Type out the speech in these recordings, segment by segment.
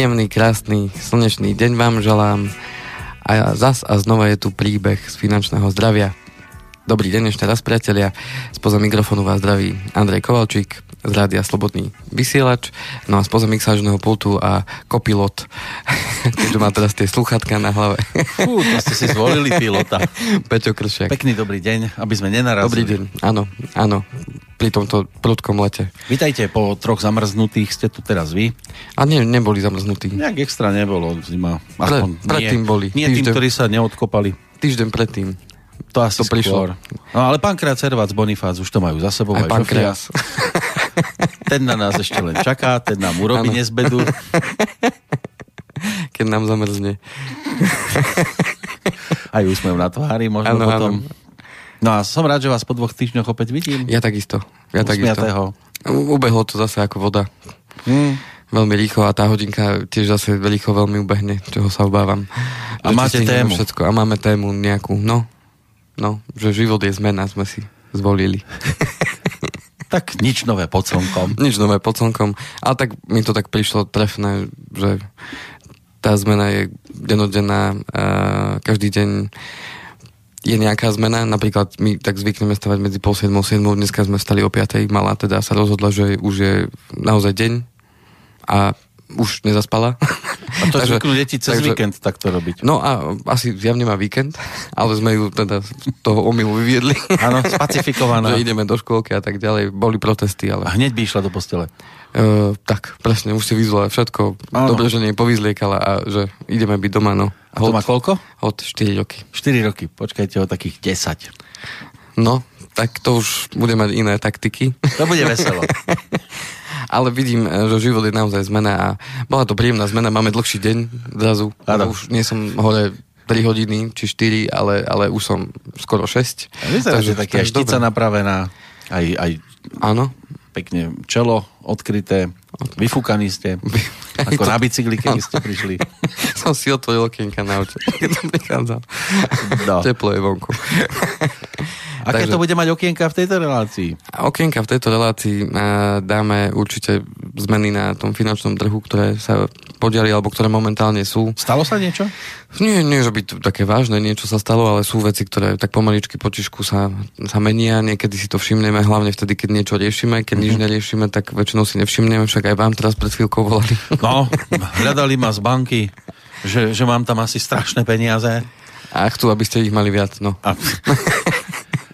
Príjemný, krásny, slnečný deň vám želám. A zas a znova je tu príbeh z finančného zdravia. Dobrý deň ešte raz, priatelia. Spoza mikrofónu vás zdraví Andrej Kovalčík z Rádia Slobodný vysielač, no a spoza mixážneho pultu a kopilot, keďže má teraz tie sluchatka na hlave. Fú, to ste si zvolili pilota. Peťo Kršiak. Pekný dobrý deň, aby sme nenarazili. Dobrý deň, áno, áno pri tomto prudkom lete. Vítajte, po troch zamrznutých ste tu teraz vy. A nie, neboli zamrznutí. Nejak extra nebolo zima. Aspoň Pre, predtým boli. Nie týždeň, tým, ktorí sa neodkopali. Týždeň predtým. To asi to prišlo. No ale pánkrát Servac, Bonifác už to majú za sebou. Aj, aj pán Ten na nás ešte len čaká, ten nám urobí ano. nezbedu. Keď nám zamrzne. Aj úsmev na tvári možno ano, potom. Ano. No a som rád, že vás po dvoch týždňoch opäť vidím. Ja takisto. Ja takisto. Ubehlo to zase ako voda. Hmm. Veľmi rýchlo a tá hodinka tiež zase rýchlo veľmi ubehne, čoho sa obávam. A máte tému. Všetko. A máme tému nejakú, no, no, že život je zmena, sme si zvolili. tak nič nové pod slnkom. Nič nové pod slnkom. Ale tak mi to tak prišlo trefné, že tá zmena je denodenná, každý deň je nejaká zmena, napríklad my tak zvykneme stavať medzi pol 7 a 7, dneska sme stali o 5, malá teda sa rozhodla, že už je naozaj deň a už nezaspala. A to takže, zvyknú deti cez takže, víkend takto robiť. No a asi zjavne má víkend, ale sme ju teda z toho omilu vyviedli. Áno, spacifikovaná. že ideme do škôlky a tak ďalej. Boli protesty, ale... A hneď by išla do postele. Uh, tak, presne, už si vyzvala všetko. Áno. Dobre, že nie povyzliekala a že ideme byť doma, no. A to má koľko? Od 4 roky. 4 roky, počkajte o takých 10. No, tak to už bude mať iné taktiky. To bude veselo. Ale vidím, že život je naozaj zmena a bola to príjemná zmena, máme dlhší deň zrazu. Už nie som hore 3 hodiny, či 4, ale, ale už som skoro 6. A vyzerá, že taká štica napravená, aj, aj Áno pekne čelo odkryté, vyfúkaní ste, ako na bicykli, keď ste prišli. Som si otvoril okienka na oči, keď som prichádzal. No. Teplo je vonku. Aké Takže, to bude mať okienka v tejto relácii? Okienka v tejto relácii dáme určite zmeny na tom finančnom trhu, ktoré sa podiali, alebo ktoré momentálne sú. Stalo sa niečo? Nie, nie, že by to také vážne niečo sa stalo, ale sú veci, ktoré tak pomaličky po čišku sa, sa menia. Niekedy si to všimneme, hlavne vtedy, keď niečo riešime. Keď mm-hmm. nič neriešime, tak väčšinou si nevšimneme. Však aj vám teraz pred chvíľkou volali. No, hľadali ma z banky, že, že mám tam asi strašné peniaze. A chcú, aby ste ich mali viac, no. A...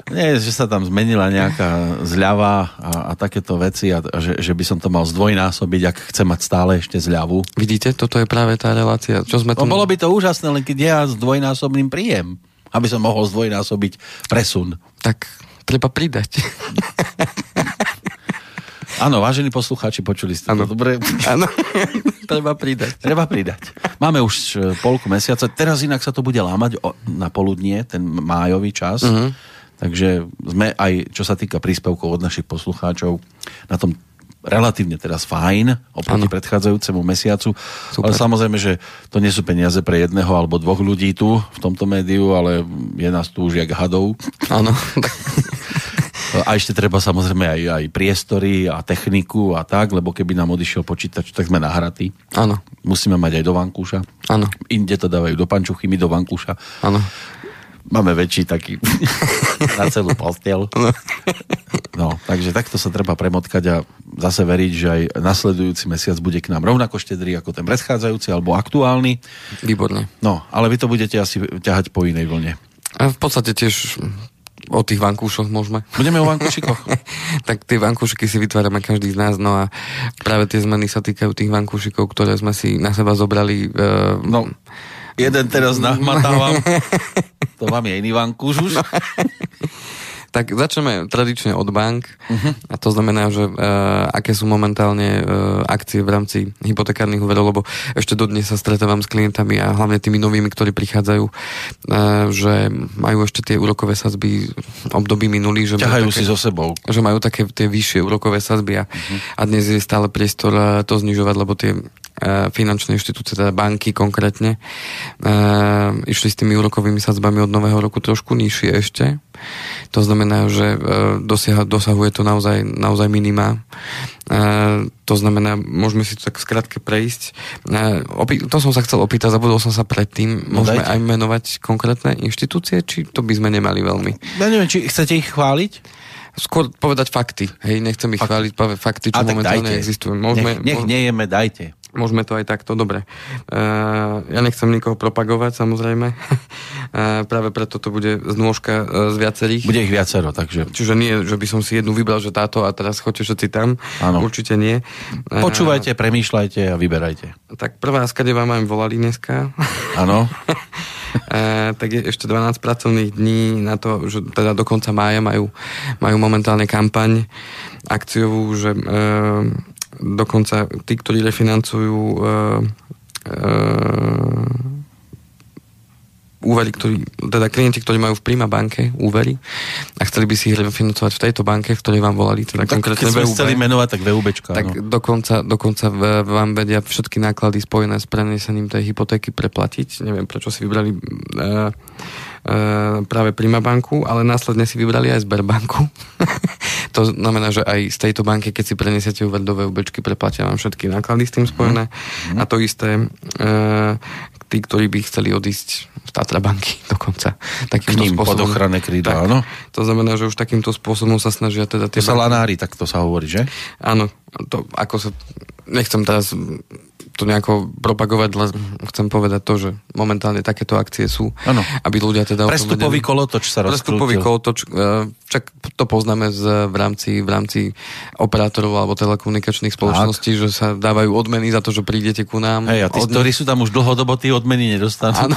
Nie, že sa tam zmenila nejaká zľava a, a takéto veci a, a že, že by som to mal zdvojnásobiť, ak chcem mať stále ešte zľavu. Vidíte, toto je práve tá relácia. Čo sme no, bolo by to úžasné, len keď ja s dvojnásobným príjem, aby som mohol zdvojnásobiť presun. Tak treba pridať. Áno, vážení poslucháči, počuli ste ano. to dobre? Áno, treba pridať. Treba pridať. Máme už e, polku mesiaca, teraz inak sa to bude lámať na poludnie, ten májový čas. Uh-huh Takže sme aj, čo sa týka príspevkov od našich poslucháčov, na tom relatívne teraz fajn oproti ano. predchádzajúcemu mesiacu. Super. Ale samozrejme, že to nie sú peniaze pre jedného alebo dvoch ľudí tu v tomto médiu, ale je nás tu už jak hadov. Áno. A ešte treba samozrejme aj, aj priestory a techniku a tak, lebo keby nám odišiel počítač, tak sme nahratí. Áno. Musíme mať aj do vankúša. Áno. Inde to dávajú do pančuchy, my do vankúša. Áno. Máme väčší taký na celú postel. No. no, takže takto sa treba premotkať a zase veriť, že aj nasledujúci mesiac bude k nám rovnako štedrý ako ten predchádzajúci alebo aktuálny. Výborne. No, ale vy to budete asi ťahať po inej vlne. A v podstate tiež o tých vankúšoch môžeme. Budeme o vankúšikoch? tak tie vankúšiky si vytvárame každý z nás, no a práve tie zmeny sa týkajú tých vankúšikov, ktoré sme si na seba zobrali. Uh, no, jeden teraz nahmatávam. To vám je iný vankúš už? tak začneme tradične od bank uh-huh. a to znamená, že uh, aké sú momentálne uh, akcie v rámci hypotekárnych úverov, lebo ešte dodnes sa stretávam s klientami a hlavne tými novými, ktorí prichádzajú, uh, že majú ešte tie úrokové sazby období minulý, že ťahajú také, si so sebou. Že majú také tie vyššie úrokové sazby a, uh-huh. a dnes je stále priestor to znižovať, lebo tie finančné inštitúcie, teda banky konkrétne, išli s tými úrokovými sadzbami od nového roku trošku nižšie ešte. To znamená, že dosiaha, dosahuje to naozaj, naozaj minima. To znamená, môžeme si to tak skrátke prejsť. To som sa chcel opýtať, zabudol som sa predtým. No môžeme no aj menovať konkrétne inštitúcie, či to by sme nemali veľmi? Ja neviem, či chcete ich chváliť? Skôr povedať fakty. Hej, nechcem ich chváliť, povedať fakty, čo momentálne dajte. existujú. Môžeme, nech, nech nejeme, dajte. Môžeme to aj takto, dobre. Uh, ja nechcem nikoho propagovať, samozrejme. Uh, práve preto to bude znôžka uh, z viacerých. Bude ich viacero, takže... Čiže nie, že by som si jednu vybral, že táto a teraz choďte všetci tam. Áno. Určite nie. Počúvajte, premýšľajte a vyberajte. Tak prvá, skade vám aj volali dneska. Áno. E, tak je ešte 12 pracovných dní na to, že teda do konca mája majú, majú momentálne kampaň akciovú, že e, dokonca tí, ktorí refinancujú e, e, úvery, ktorí, teda klienti, ktorí majú v Prima banke úvery a chceli by si ich refinancovať v tejto banke, ktorej vám volali, teda tak konkrétne keď VUB. chceli menovať, tak VUBčka. Tak no. dokonca, dokonca vám vedia všetky náklady spojené s prenesením tej hypotéky preplatiť. Neviem, prečo si vybrali uh, práve Prima banku, ale následne si vybrali aj Sberbanku. to znamená, že aj z tejto banky, keď si prenesiete úver do VUBčky, preplatia vám všetky náklady s tým spojené. Mm. A to isté, uh, tí, ktorí by chceli odísť z Tatra banky dokonca. Takýmto K ním spôsobom, pod ochranné krídla, áno? To znamená, že už takýmto spôsobom sa snažia teda... Tie to sa lanári, tak to sa hovorí, že? Áno, to ako sa... Nechcem teraz to nejako propagovať, len chcem povedať to, že momentálne takéto akcie sú, ano. aby ľudia teda... Prestupový kolotoč sa. Prestupový kolotoč, e, však to poznáme z, v, rámci, v rámci operátorov alebo telekomunikačných spoločností, tak. že sa dávajú odmeny za to, že prídete ku nám. Hej, a tí, ktorí sú tam už dlhodobo, tí odmeny nedostanú. Áno,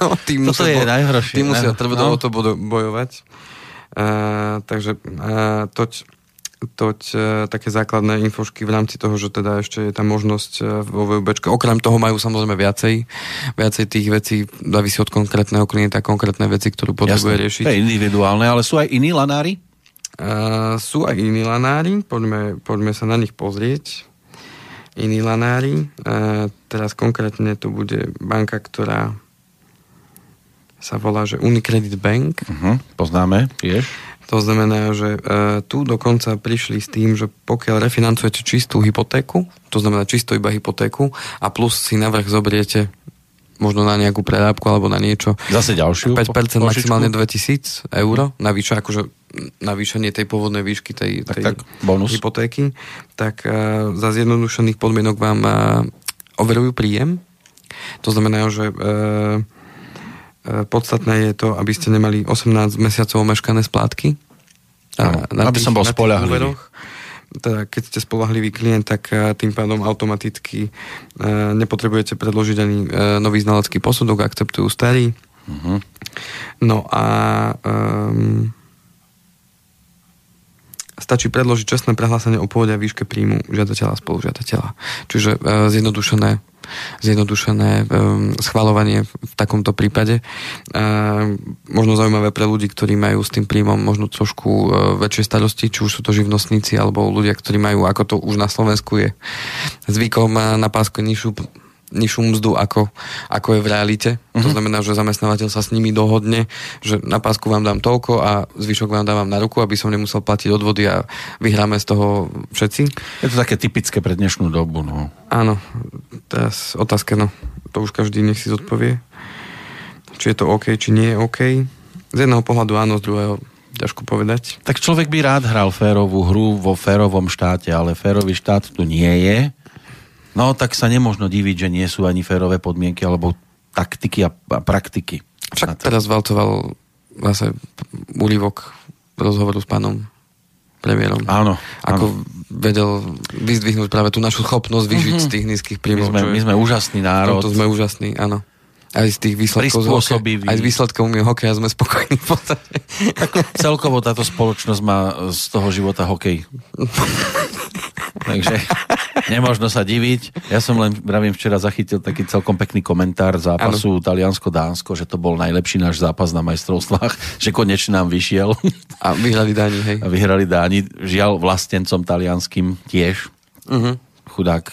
no, tým Toto je najhoršie. Tým musia tvrdo no. to bojovať. Uh, takže uh, toť toť e, také základné infošky v rámci toho, že teda ešte je tam možnosť e, vo VUB. Okrem toho majú samozrejme viacej, viacej tých vecí, závisí od konkrétneho klienta, konkrétne veci, ktorú potrebuje Jasne, riešiť. To je individuálne, ale sú aj iní lanári? Uh, sú aj iní lanári, poďme, poďme sa na nich pozrieť. Iní lanári. Uh, teraz konkrétne to bude banka, ktorá sa volá, že Unicredit Bank. Uh-huh, poznáme, tiež. To znamená, že e, tu dokonca prišli s tým, že pokiaľ refinancujete čistú hypotéku, to znamená čisto iba hypotéku a plus si navrh zobriete možno na nejakú prerábku alebo na niečo. Zase ďalšiu 5% pošičku? maximálne 2000 eur, navyše akože navýšenie tej pôvodnej výšky tej, tak, tej tak, bonus. hypotéky, tak uh, za zjednodušených podmienok vám uh, overujú príjem. To znamená, že uh, podstatné je to, aby ste nemali 18 mesiacov omeškané splátky. Na, na aby tých, som bol spolahlivý. Teda, keď ste spolahlivý klient, tak e, tým pádom automaticky uh, nepotrebujete predložiť ani uh, nový znalecký posudok, akceptujú starý. Uh-huh. No a um, stačí predložiť čestné prehlásenie o pôvode a výške príjmu žiadateľa a spolužiadateľa. Čiže uh, zjednodušené zjednodušené um, schvalovanie v takomto prípade. Možno zaujímavé pre ľudí, ktorí majú s tým príjmom možno trošku uh, väčšie starosti, či už sú to živnostníci alebo ľudia, ktorí majú, ako to už na Slovensku je zvykom uh, na pásku nižšiu nižšiu mzdu, ako, ako je v realite. Uh-huh. To mhm. znamená, že zamestnávateľ sa s nimi dohodne, že na pásku vám dám toľko a zvyšok vám dávam na ruku, aby som nemusel platiť odvody a vyhráme z toho všetci. Je to také typické pre dnešnú dobu. No. Áno, teraz otázka, no, to už každý nech si zodpovie. Či je to OK, či nie je OK. Z jedného pohľadu áno, z druhého ťažko povedať. Tak človek by rád hral férovú hru vo férovom štáte, ale férový štát tu nie je No tak sa nemôžno diviť, že nie sú ani férové podmienky alebo taktiky a, a praktiky. Však teraz valcoval zase úlivok rozhovoru s pánom premiérom. Áno. Ako áno. vedel vyzdvihnúť práve tú našu schopnosť vyžiť mm-hmm. z tých nízkych príjmov. My sme, my sme úžasný národ. To sme úžasní, áno. Aj z tých výsledkov, z hokeja, aj z výsledkov hokeja sme spokojní v podstate. Tak celkovo táto spoločnosť má z toho života hokej. Takže Nemožno sa diviť. Ja som len, vravím, včera zachytil taký celkom pekný komentár zápasu Taliansko-Dánsko, že to bol najlepší náš zápas na majstrovstvách, že konečne nám vyšiel. A vyhrali Dáni, hej. A vyhrali Dáni, žiaľ vlastencom talianským tiež. Uh-huh. chudák,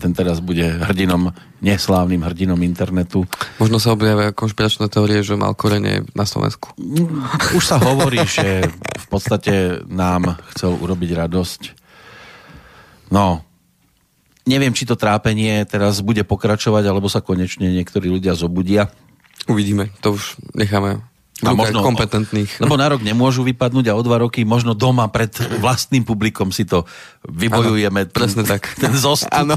ten teraz bude hrdinom, neslávnym hrdinom internetu. Možno sa objavia konšpiračné teórie, že mal korene na Slovensku. Už sa hovorí, že v podstate nám chcel urobiť radosť. No, neviem, či to trápenie teraz bude pokračovať, alebo sa konečne niektorí ľudia zobudia. Uvidíme, to už necháme a možno, kompetentných. Lebo na rok nemôžu vypadnúť a o dva roky možno doma pred vlastným publikom si to vybojujeme. Ano, presne tak. Ten zostup ano.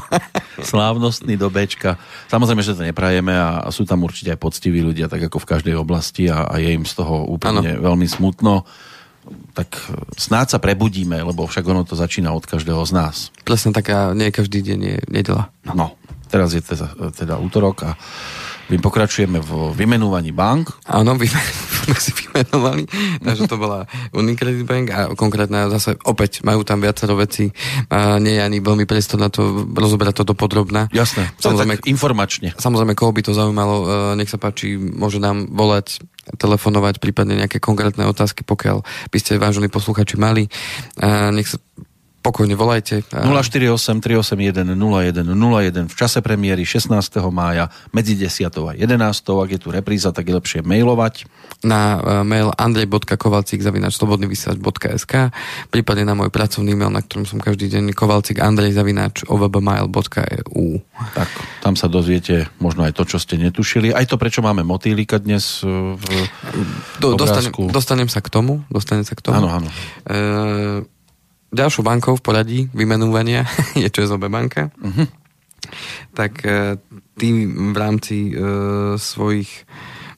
slávnostný do Bčka. Samozrejme, že to neprajeme a sú tam určite aj poctiví ľudia, tak ako v každej oblasti a, a je im z toho úplne ano. veľmi smutno. Tak snáď sa prebudíme, lebo však ono to začína od každého z nás. Presne tak a nie každý deň je nedela. No, teraz je teda, teda útorok a my pokračujeme v vymenúvaní bank. Áno, sme si vymenovali, takže to bola Unicredit Bank a konkrétne zase opäť majú tam viacero veci. A nie je ani veľmi priestor na to rozoberať to do podrobná. Jasné, samozrejme, tak informačne. Samozrejme, koho by to zaujímalo, e, nech sa páči, môže nám volať telefonovať, prípadne nejaké konkrétne otázky, pokiaľ by ste vážení posluchači mali. Nech sa pokojne volajte. 048 381 0101 v čase premiéry 16. mája medzi 10. a 11. Ak je tu repríza, tak je lepšie mailovať. Na e, mail andrej.kovalcik zavinač slobodnyvysielač.sk prípadne na môj pracovný mail, na ktorom som každý deň kovalcik andrej zavinač ovbmail.eu Tak, tam sa dozviete možno aj to, čo ste netušili. Aj to, prečo máme motýlika dnes e, v Do, dostanem, dostanem sa k tomu. Dostanem sa k tomu. Áno, áno. E- ďalšou bankou v poradí vymenúvania je ČSOB banka. Uh-huh. Tak e, tým v rámci uh, svojich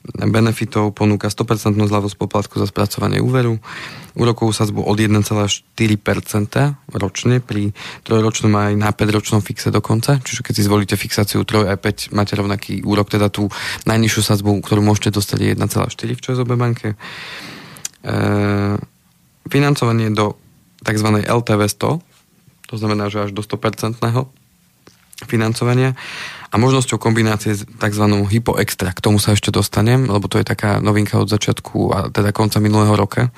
benefitov ponúka 100% zľavu z poplatku za spracovanie úveru, úrokovú sadzbu od 1,4% ročne, pri trojročnom aj na 5-ročnom fixe dokonca, čiže keď si zvolíte fixáciu 3 a 5, máte rovnaký úrok, teda tú najnižšiu sadzbu, ktorú môžete dostať je 1,4 v ČSOB banke. E, financovanie do tzv. LTV 100, to znamená, že až do 100% financovania a možnosťou kombinácie s tzv. Hypo Extra. K tomu sa ešte dostanem, lebo to je taká novinka od začiatku a teda konca minulého roka e,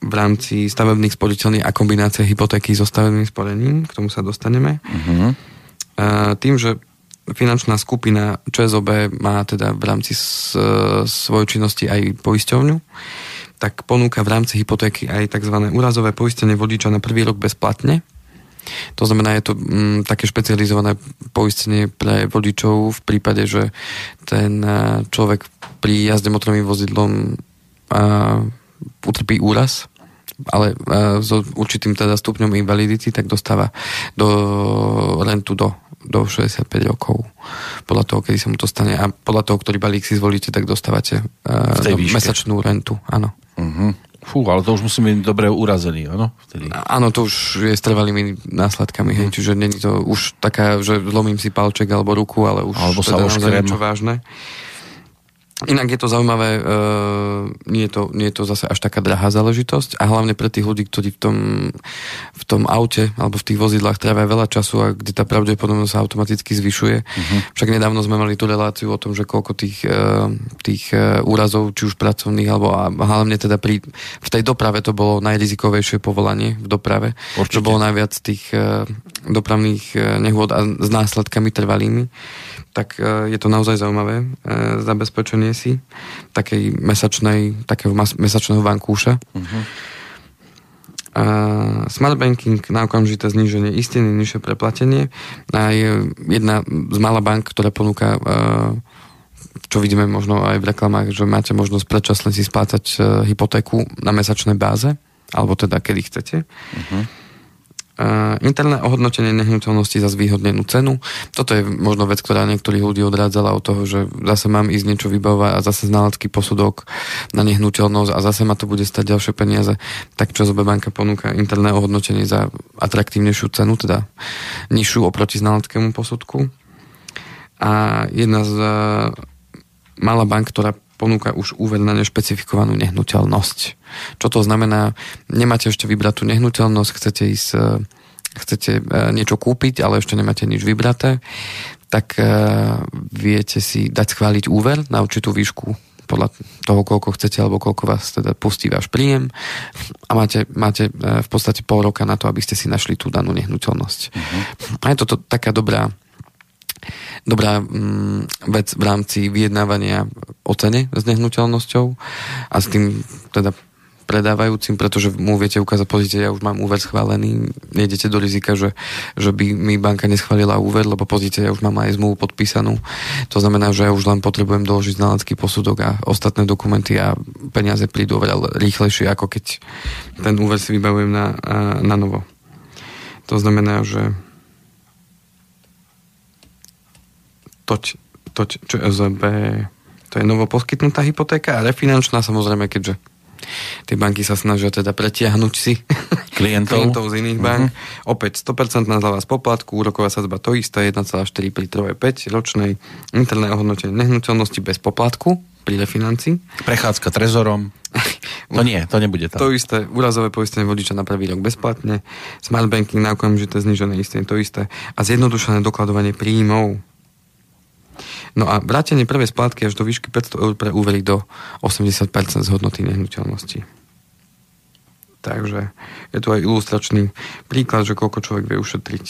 v rámci stavebných sporiteľní a kombinácie hypotéky so stavebným sporením. K tomu sa dostaneme. Uh-huh. E, tým, že finančná skupina ČSOB má teda v rámci s, svojej činnosti aj poisťovňu, tak ponúka v rámci hypotéky aj tzv. úrazové poistenie vodiča na prvý rok bezplatne. To znamená, je to mm, také špecializované poistenie pre vodičov v prípade, že ten človek pri jazde motorovým vozidlom a, utrpí úraz, ale a, s určitým teda stupňom invalidity, tak dostáva do rentu do do 65 rokov. Podľa toho, kedy sa mu to stane a podľa toho, ktorý balík si zvolíte, tak dostávate uh, mesačnú rentu. Áno. Uh-huh. Fú, ale to už musí byť dobre urazený, áno? Vtedy. Áno, to už je s trvalými následkami, uh-huh. hej, čiže není to už taká, že zlomím si palček alebo ruku, ale už alebo sa teda niečo vážne. Inak je to zaujímavé, uh, nie, je to, nie je to zase až taká drahá záležitosť a hlavne pre tých ľudí, ktorí v tom, v tom aute alebo v tých vozidlách trávia veľa času a kde tá pravdepodobnosť sa automaticky zvyšuje. Uh-huh. Však nedávno sme mali tú reláciu o tom, že koľko tých, uh, tých uh, úrazov, či už pracovných, alebo a hlavne teda pri, v tej doprave to bolo najrizikovejšie povolanie v doprave. Určite. To bolo najviac tých uh, dopravných nehôd a s následkami trvalými tak e, je to naozaj zaujímavé e, zabezpečenie si takej mesačnej, takého mesačného vankúša. Uh-huh. Smart banking na okamžité zníženie istiny, nižšie preplatenie a je jedna z mála bank, ktorá ponúka e, čo vidíme možno aj v reklamách, že máte možnosť predčasne si splácať hypotéku na mesačnej báze, alebo teda kedy chcete. Uh-huh interné ohodnotenie nehnuteľnosti za zvýhodnenú cenu. Toto je možno vec, ktorá niektorých ľudí odrádzala od toho, že zase mám ísť niečo vybavovať a zase znalecký posudok na nehnuteľnosť a zase ma to bude stať ďalšie peniaze. Tak čo zobe banka ponúka interné ohodnotenie za atraktívnejšiu cenu, teda nižšiu oproti znaleckému posudku. A jedna z malá bank, ktorá ponúka už úver na nešpecifikovanú nehnuteľnosť. Čo to znamená? Nemáte ešte vybrať tú nehnuteľnosť, chcete ísť e, chcete e, niečo kúpiť, ale ešte nemáte nič vybraté, tak e, viete si dať schváliť úver na určitú výšku podľa toho, koľko chcete alebo koľko vás teda pustí váš príjem a máte, máte v podstate pol roka na to, aby ste si našli tú danú nehnuteľnosť. Uh-huh. A je to, to taká dobrá dobrá mm, vec v rámci vyjednávania o cene s nehnuteľnosťou a s tým teda predávajúcim, pretože mu viete ukázať, pozrite, ja už mám úver schválený, nejdete do rizika, že, že by mi banka neschválila úver, lebo pozrite, ja už mám aj zmluvu podpísanú. To znamená, že ja už len potrebujem doložiť znalecký posudok a ostatné dokumenty a peniaze prídu oveľa rýchlejšie, ako keď ten úver si vybavujem na, na novo. To znamená, že toť, toť ČSB, to je novo poskytnutá hypotéka a refinančná samozrejme, keďže tie banky sa snažia teda pretiahnuť si klientov, klientov z iných bank. Uh-huh. Opäť 100% zľava z poplatku, úroková sadzba to isté, 1,4 pri 5 ročnej, interné ohodnotenie nehnuteľnosti bez poplatku pri refinancii. Prechádzka trezorom. To nie, to nebude tam. To isté, úrazové poistenie vodiča na prvý rok bezplatne, smart banking na okamžité znižené isté, to isté a zjednodušené dokladovanie príjmov No a vrátenie prvej splátky až do výšky 500 eur pre úvery do 80% z hodnoty nehnuteľnosti. Takže je tu aj ilustračný príklad, že koľko človek vie ušetriť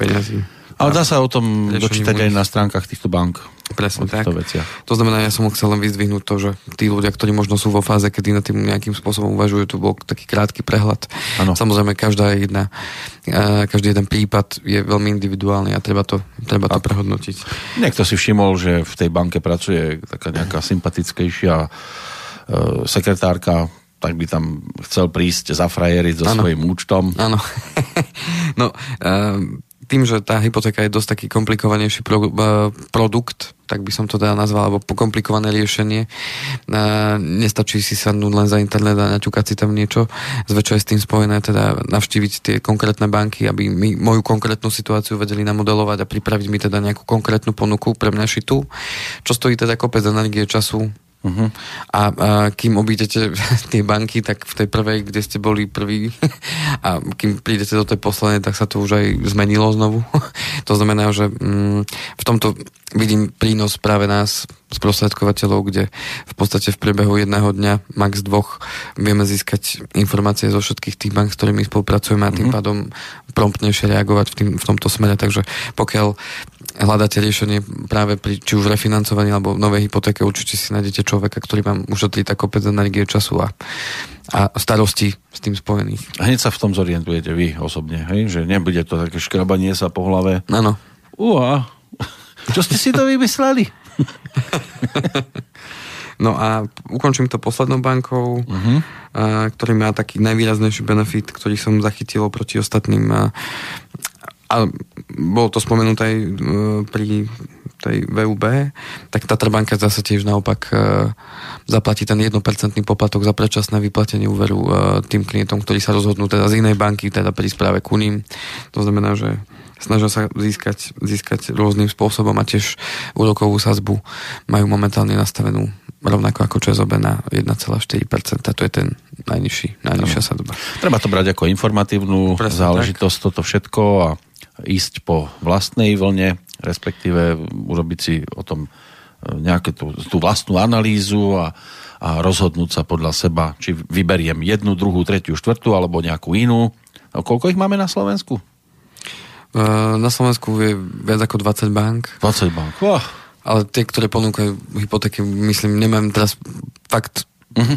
peňazí. Ale dá sa o tom dočítať aj na stránkach týchto bank. Presne tak. Veciach. To znamená, ja som chcel len vyzdvihnúť to, že tí ľudia, ktorí možno sú vo fáze, kedy na tým nejakým spôsobom uvažujú, tu bol taký krátky prehľad. Ano. Samozrejme, každá jedna, každý jeden prípad je veľmi individuálny a treba to, treba to prehodnotiť. Niekto si všimol, že v tej banke pracuje taká nejaká sympatickejšia e, sekretárka, tak by tam chcel prísť zafrajeriť so ano. svojím účtom. Áno. no, uh, tým, že tá hypotéka je dosť taký komplikovanejší pro, uh, produkt, tak by som to teda nazval, alebo komplikované riešenie. Uh, nestačí si sa len za internet a naťukať si tam niečo. Zväčša s tým spojené teda navštíviť tie konkrétne banky, aby mi moju konkrétnu situáciu vedeli namodelovať a pripraviť mi teda nejakú konkrétnu ponuku pre mňa šitú, čo stojí teda kopec energie, času, Uh-huh. A, a kým obídete tie banky, tak v tej prvej, kde ste boli prví, a kým prídete do tej poslednej, tak sa to už aj zmenilo znovu. to znamená, že mm, v tomto vidím prínos práve nás, sprostredkovateľov, kde v podstate v priebehu jedného dňa, max dvoch, vieme získať informácie zo všetkých tých bank, s ktorými spolupracujeme a tým mm-hmm. pádom promptnejšie reagovať v, tým, v tomto smere. Takže pokiaľ hľadáte riešenie práve pri či už refinancovaní alebo novej hypotéke, určite si nájdete človeka, ktorý vám ušetrí tak kopec energie času a, a starosti s tým spojených. Hneď sa v tom zorientujete vy osobne, hej? že nebude to také škrabanie sa po hlave. Áno. Uá, čo ste si to vymysleli? no a ukončím to poslednou bankou, uh-huh. a, ktorý má taký najvýraznejší benefit, ktorý som zachytil proti ostatným a, bolo to spomenuté aj e, pri tej VUB, tak Tatra banka zase tiež naopak e, zaplatí ten 1% poplatok za predčasné vyplatenie úveru e, tým klientom, ktorí sa rozhodnú teda z inej banky, teda pri správe ku ním. To znamená, že snažia sa získať, získať rôznym spôsobom a tiež úrokovú sazbu majú momentálne nastavenú rovnako ako ČSOB na 1,4%. To je ten najnižší, najnižšia sadba. Treba to brať ako informatívnu Presne záležitosť tak. toto všetko a ísť po vlastnej vlne, respektíve urobiť si o tom e, nejakú tú, tú vlastnú analýzu a, a rozhodnúť sa podľa seba, či vyberiem jednu, druhú, tretiu, štvrtú alebo nejakú inú. No, koľko ich máme na Slovensku? Uh, na Slovensku je viac ako 20 bank. 20 bank. Oh. Ale tie, ktoré ponúkajú hypotéky, myslím, nemám teraz fakt uh-huh.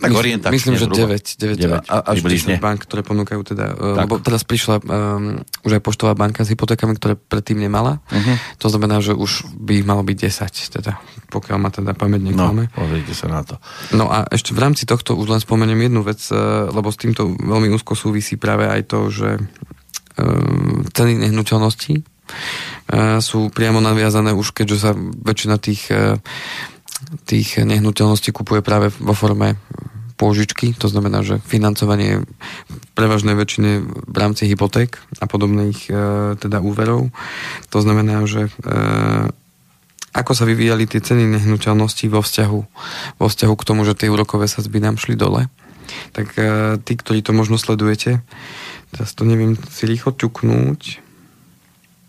Tak orientačne Myslím, že 9, 9, 9 a, až 10 bank, ktoré ponúkajú teda, e, tak. lebo teraz prišla um, už aj poštová banka s hypotékami, ktoré predtým nemala. Uh-huh. To znamená, že už by ich malo byť 10, teda, pokiaľ ma teda pamäť neklame. No, pozrite sa na to. No a ešte v rámci tohto už len spomeniem jednu vec, e, lebo s týmto veľmi úzko súvisí práve aj to, že um, ceny nehnuteľností uh, sú priamo naviazané už, keďže sa väčšina tých uh, tých nehnuteľností kupuje práve vo forme pôžičky, to znamená, že financovanie prevažnej väčšine v rámci hypoték a podobných e, teda úverov. To znamená, že e, ako sa vyvíjali tie ceny nehnuteľností vo vzťahu, vo vzťahu k tomu, že tie úrokové sadzby nám šli dole, tak e, tí, ktorí to možno sledujete, teraz to neviem si rýchlo ťuknúť.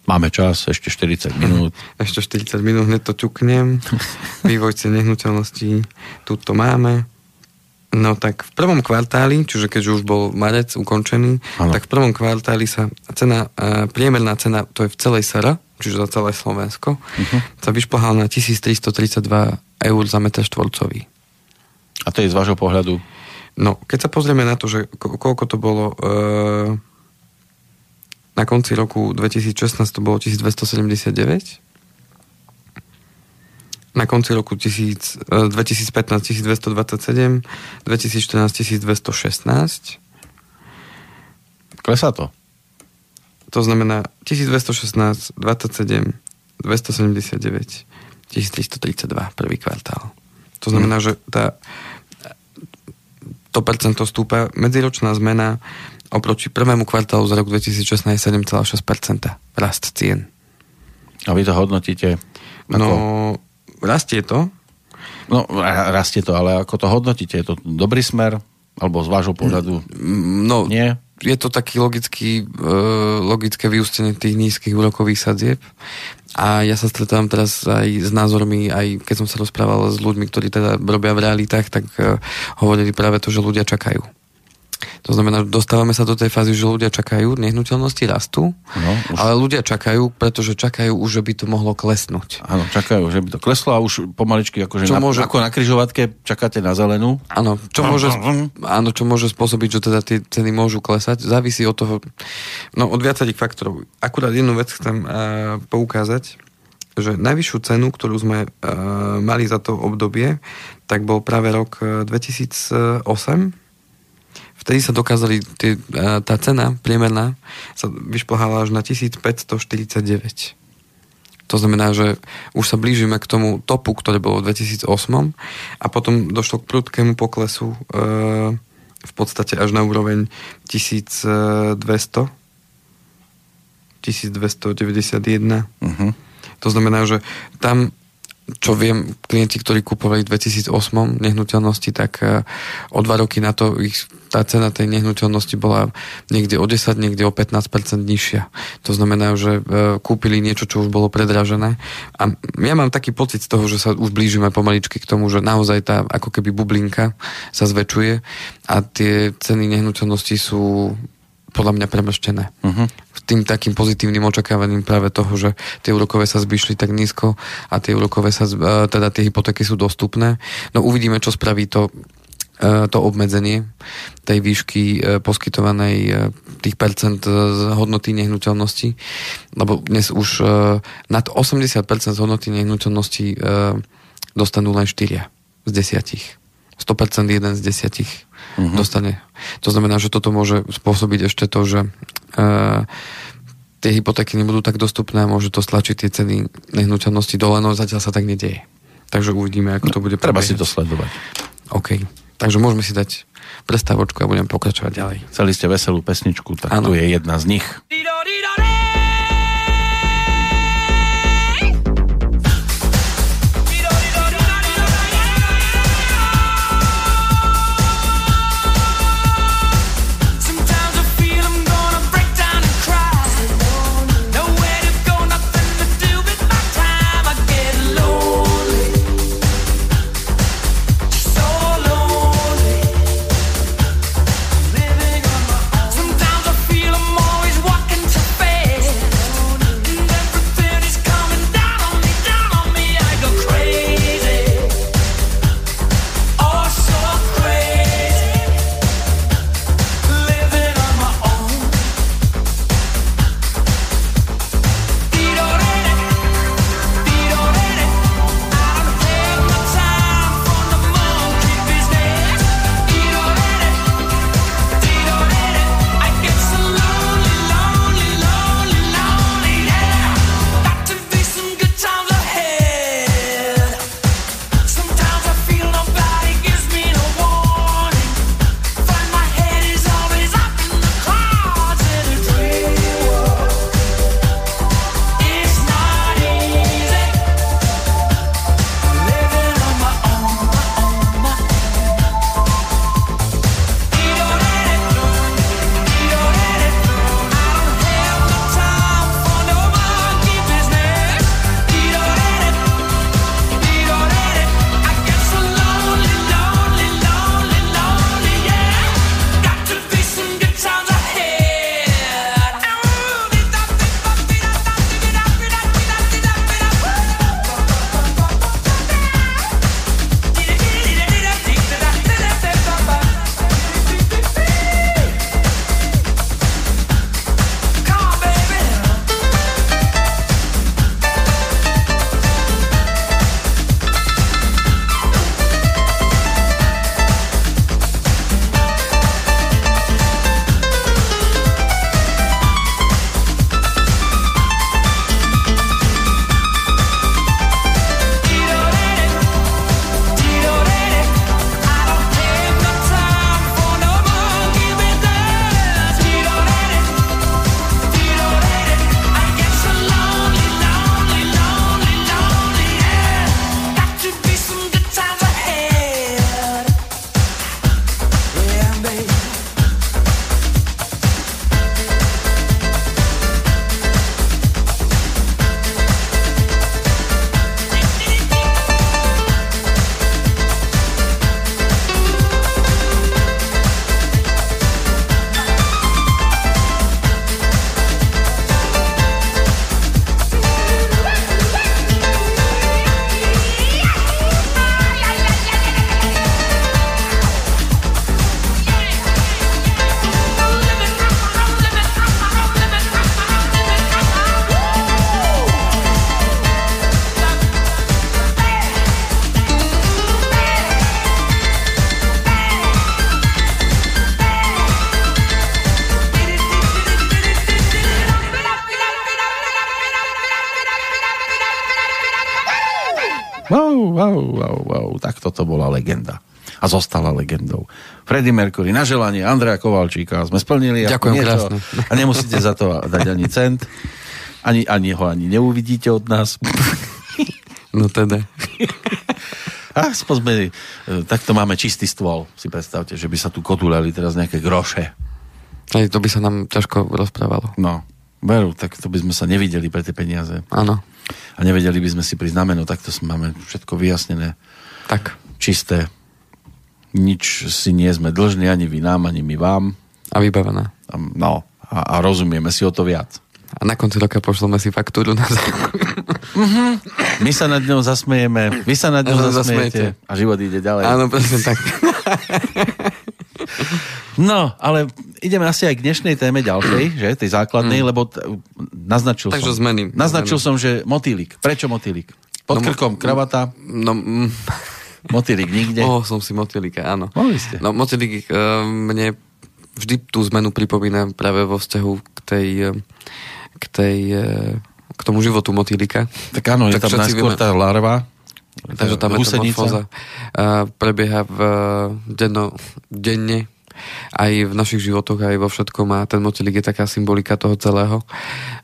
Máme čas, ešte 40 minút. Ešte 40 minút, hneď to ťuknem. Vývoj cien nehnuteľností, tu to máme. No tak v prvom kvartáli, čiže keďže už bol marec ukončený, ano. tak v prvom kvartáli sa cena, e, priemerná cena, to je v celej SR, čiže za celé Slovensko, uh-huh. sa vyšplhala na 1332 eur za meter štvorcový. A to je z vášho pohľadu? No, keď sa pozrieme na to, že ko- koľko to bolo e, na konci roku 2016 to bolo 1279, na konci roku 1000, 2015 1227, 2014 1216. Klesá to. To znamená 1216, 27, 279, 1332 prvý kvartál. To znamená, hmm. že tá, to percento stúpa. Medziročná zmena oproti prvému kvartálu za rok 2016 je 7,6% rast cien. A vy to hodnotíte? Ako... No, rastie to. No, rastie to, ale ako to hodnotíte? Je to dobrý smer? Alebo z vášho pohľadu? No, nie? je to taký logický, e, logické vyústenie tých nízkych úrokových sadzieb. A ja sa stretávam teraz aj s názormi, aj keď som sa rozprával s ľuďmi, ktorí teda robia v realitách, tak e, hovorili práve to, že ľudia čakajú. To znamená, dostávame sa do tej fázy, že ľudia čakajú, nehnuteľnosti rastú, no, už... ale ľudia čakajú, pretože čakajú už, že by to mohlo klesnúť. Áno, čakajú, že by to kleslo a už pomaličky, akože čo na, môže... ako na kryžovatke čakáte na zelenú. Áno, čo môže, áno, čo môže spôsobiť, že teda tie ceny môžu klesať, závisí od toho, no od viacerých faktorov. Akurát jednu vec chcem uh, poukázať, že najvyššiu cenu, ktorú sme uh, mali za to obdobie, tak bol práve rok 2008, vtedy sa dokázali, tie, tá cena priemerná sa vyšplhala až na 1549. To znamená, že už sa blížime k tomu topu, ktoré bolo v 2008 a potom došlo k prudkému poklesu e, v podstate až na úroveň 1200 1291. Uh-huh. To znamená, že tam čo viem, klienti, ktorí kupovali v 2008 nehnuteľnosti, tak e, o dva roky na to ich, tá cena tej nehnuteľnosti bola niekde o 10, niekde o 15% nižšia. To znamená, že e, kúpili niečo, čo už bolo predražené. A ja mám taký pocit z toho, že sa už blížime pomaličky k tomu, že naozaj tá ako keby bublinka sa zväčšuje a tie ceny nehnuteľnosti sú podľa mňa premrštené. Uh-huh. Tým takým pozitívnym očakávaním práve toho, že tie úrokové sa zbyšli tak nízko a tie úrokové sa, e, teda tie hypotéky sú dostupné. No uvidíme, čo spraví to e, to obmedzenie tej výšky e, poskytovanej tých percent z hodnoty nehnuteľnosti, lebo dnes už nad 80% z hodnoty nehnuteľnosti dostanú len 4 z desiatich. 100% jeden z desiatich uh-huh. dostane. To znamená, že toto môže spôsobiť ešte to, že uh, tie hypotéky nebudú tak dostupné a môže to stlačiť tie ceny nehnuteľnosti dole, no zatiaľ sa tak nedieje. Takže uvidíme, ako to bude Treba prebiehať. si to sledovať. OK. Takže môžeme si dať prestávočku a budeme pokračovať ďalej. Chceli ste veselú pesničku, tak ano. tu je jedna z nich. Toto bola legenda. A zostala legendou. Freddie Mercury na želanie Andreja Kovalčíka sme splnili. Ďakujem niečo, krásne. A nemusíte za to dať ani cent. Ani, ani ho ani neuvidíte od nás. No teda. A sme, e, takto máme čistý stôl. Si predstavte, že by sa tu kotulali teraz nejaké groše. Aj to by sa nám ťažko rozprávalo. No, veru, tak to by sme sa nevideli pre tie peniaze. Áno. A nevedeli by sme si prísť na meno, takto máme všetko vyjasnené. Tak. Čisté. Nič si nie sme dlžní, ani vy nám, ani my vám. A vybavené. A, no, a, a rozumieme si o to viac. A na konci roka pošleme si faktúru na mm-hmm. My sa nad ňou zasmejeme, vy sa nad ňou zasmejete a život ide ďalej. Áno, presne tak. No, ale ideme asi aj k dnešnej téme ďalšej, že? Tej základnej, mm. lebo t- naznačil Takže som. zmeny. Naznačil zmeny. som, že motýlik. Prečo motýlik? Pod no, krkom kravata? No, mm, motýlik nikde? Mohol som si motýlika, áno. Mohli ste. No, motýlik uh, mne vždy tú zmenu pripomína práve vo vzťahu k tej k tej, e, k tomu životu motýlika. Tak áno, je tak tam najskôr tá larva, Takže tá metamorfóza prebieha v denno, denne aj v našich životoch, aj vo všetkom a ten motýlik je taká symbolika toho celého,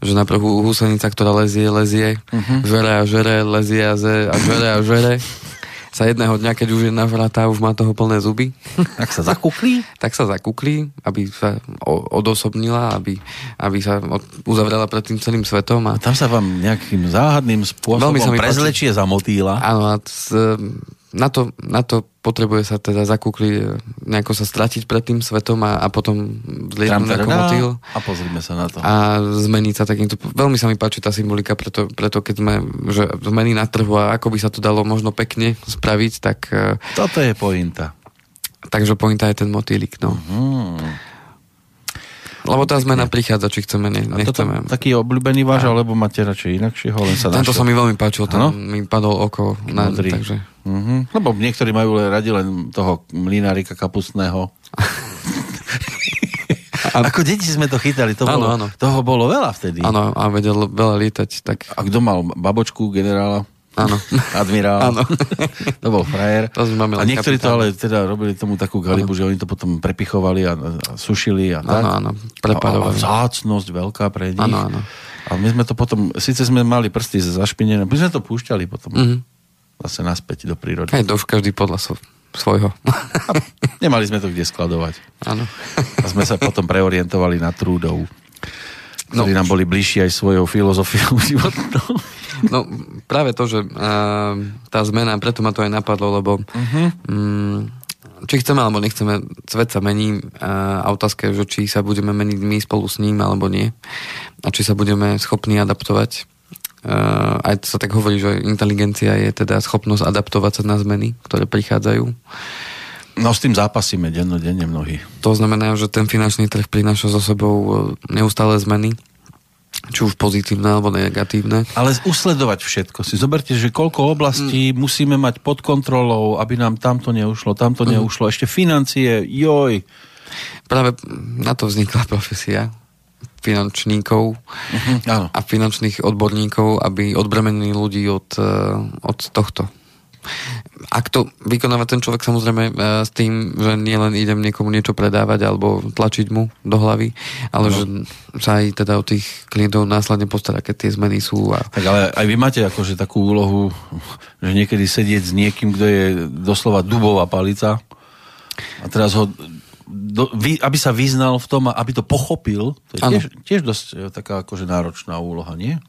že najprv húsenica, ktorá lezie, lezie, uh-huh. žere a žere, lezie a, ze, a žere a žere sa jedného dňa, keď už je navratá, už má toho plné zuby. Tak sa zakuklí? tak sa zakuklí, aby sa odosobnila, aby, aby sa uzavrela pred tým celým svetom. A... a tam sa vám nejakým záhadným spôsobom prezlečie za motýla. Áno, a na to, na to potrebuje sa teda zakúkli, e, nejako sa stratiť pred tým svetom a, a potom zlietnúť ako motýl. A pozrime sa na to. A zmeniť sa takýmto... Veľmi sa mi páči tá symbolika, preto, preto keď sme, že zmeny na trhu a ako by sa to dalo možno pekne spraviť, tak... E, Toto je pointa. Takže pointa je ten motýlik, no. Uh-huh. Lebo tá zmena prichádza, či chceme, ne, nechceme. Toto, taký obľúbený váš, alebo máte radšej inakšieho, len sa Tento sa mi veľmi páčil, ten mi padol oko. Na, takže... Uh-huh. Lebo niektorí majú radi len toho mlinárika kapustného. A... Ako deti sme to chytali, to ano, bolo, ano. toho bolo veľa vtedy. Áno, a vedel veľa lietať. Tak... A kto mal babočku generála? Áno. Admirál. Áno. to bol frajer. To sme a niektorí to ale teda robili tomu takú galibu, ano. že oni to potom prepichovali a, a sušili a tak. Áno, áno. Preparovali. A, a vzácnosť veľká pre nich. Áno, áno. A my sme to potom, síce sme mali prsty zašpinené, my sme to púšťali potom. Mm-hmm. Zase naspäť do prírody. Hej, to už každý podľa svojho. A nemali sme to kde skladovať. Áno. A sme sa potom preorientovali na trúdov ktorí no, nám boli bližší aj svojou filozofiou životnou. No práve to, že uh, tá zmena, preto ma to aj napadlo, lebo uh-huh. um, či chceme alebo nechceme, svet sa mení a otázka je, že či sa budeme meniť my spolu s ním alebo nie a či sa budeme schopní adaptovať. Uh, aj sa tak hovorí, že inteligencia je teda schopnosť adaptovať sa na zmeny, ktoré prichádzajú. No s tým zápasíme dennodenne mnohí. To znamená, že ten finančný trh prináša so sebou neustále zmeny, či už pozitívne alebo negatívne. Ale usledovať všetko. Si zoberte, že koľko oblastí mm. musíme mať pod kontrolou, aby nám tamto neušlo, tamto mm. neušlo. Ešte financie, joj. Práve na to vznikla profesia finančníkov uh-huh, a finančných odborníkov, aby odbremenili ľudí od, e, od tohto ak to vykonáva ten človek samozrejme e, s tým, že nielen idem niekomu niečo predávať alebo tlačiť mu do hlavy, ale no. že sa aj teda o tých klientov následne postará, keď tie zmeny sú. A... Tak ale aj vy máte akože takú úlohu, že niekedy sedieť s niekým, kto je doslova dubová palica a teraz ho do, vy, aby sa vyznal v tom a aby to pochopil, to je tiež, tiež dosť e, taká akože náročná úloha, nie?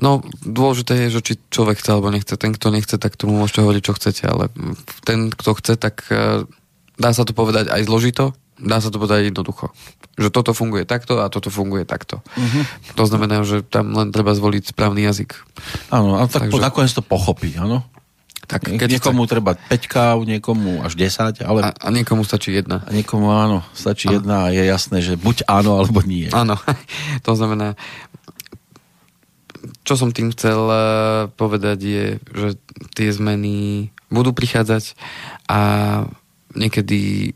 No, dôležité je, že či človek chce alebo nechce. Ten, kto nechce, tak tomu môžete hovoriť, čo chcete, ale ten, kto chce, tak e, dá sa to povedať aj zložito, dá sa to povedať jednoducho. Že toto funguje takto a toto funguje takto. Uh-huh. To znamená, že tam len treba zvoliť správny jazyk. Áno, a tak Takže... nakoniec to pochopí, áno? Tak keď niekomu chce... treba 5 káv, niekomu až 10, ale... A, a niekomu stačí jedna. A niekomu áno, stačí áno. jedna a je jasné, že buď áno, alebo nie. Áno, to znamená, čo som tým chcel eh, povedať je, že tie zmeny budú prichádzať a niekedy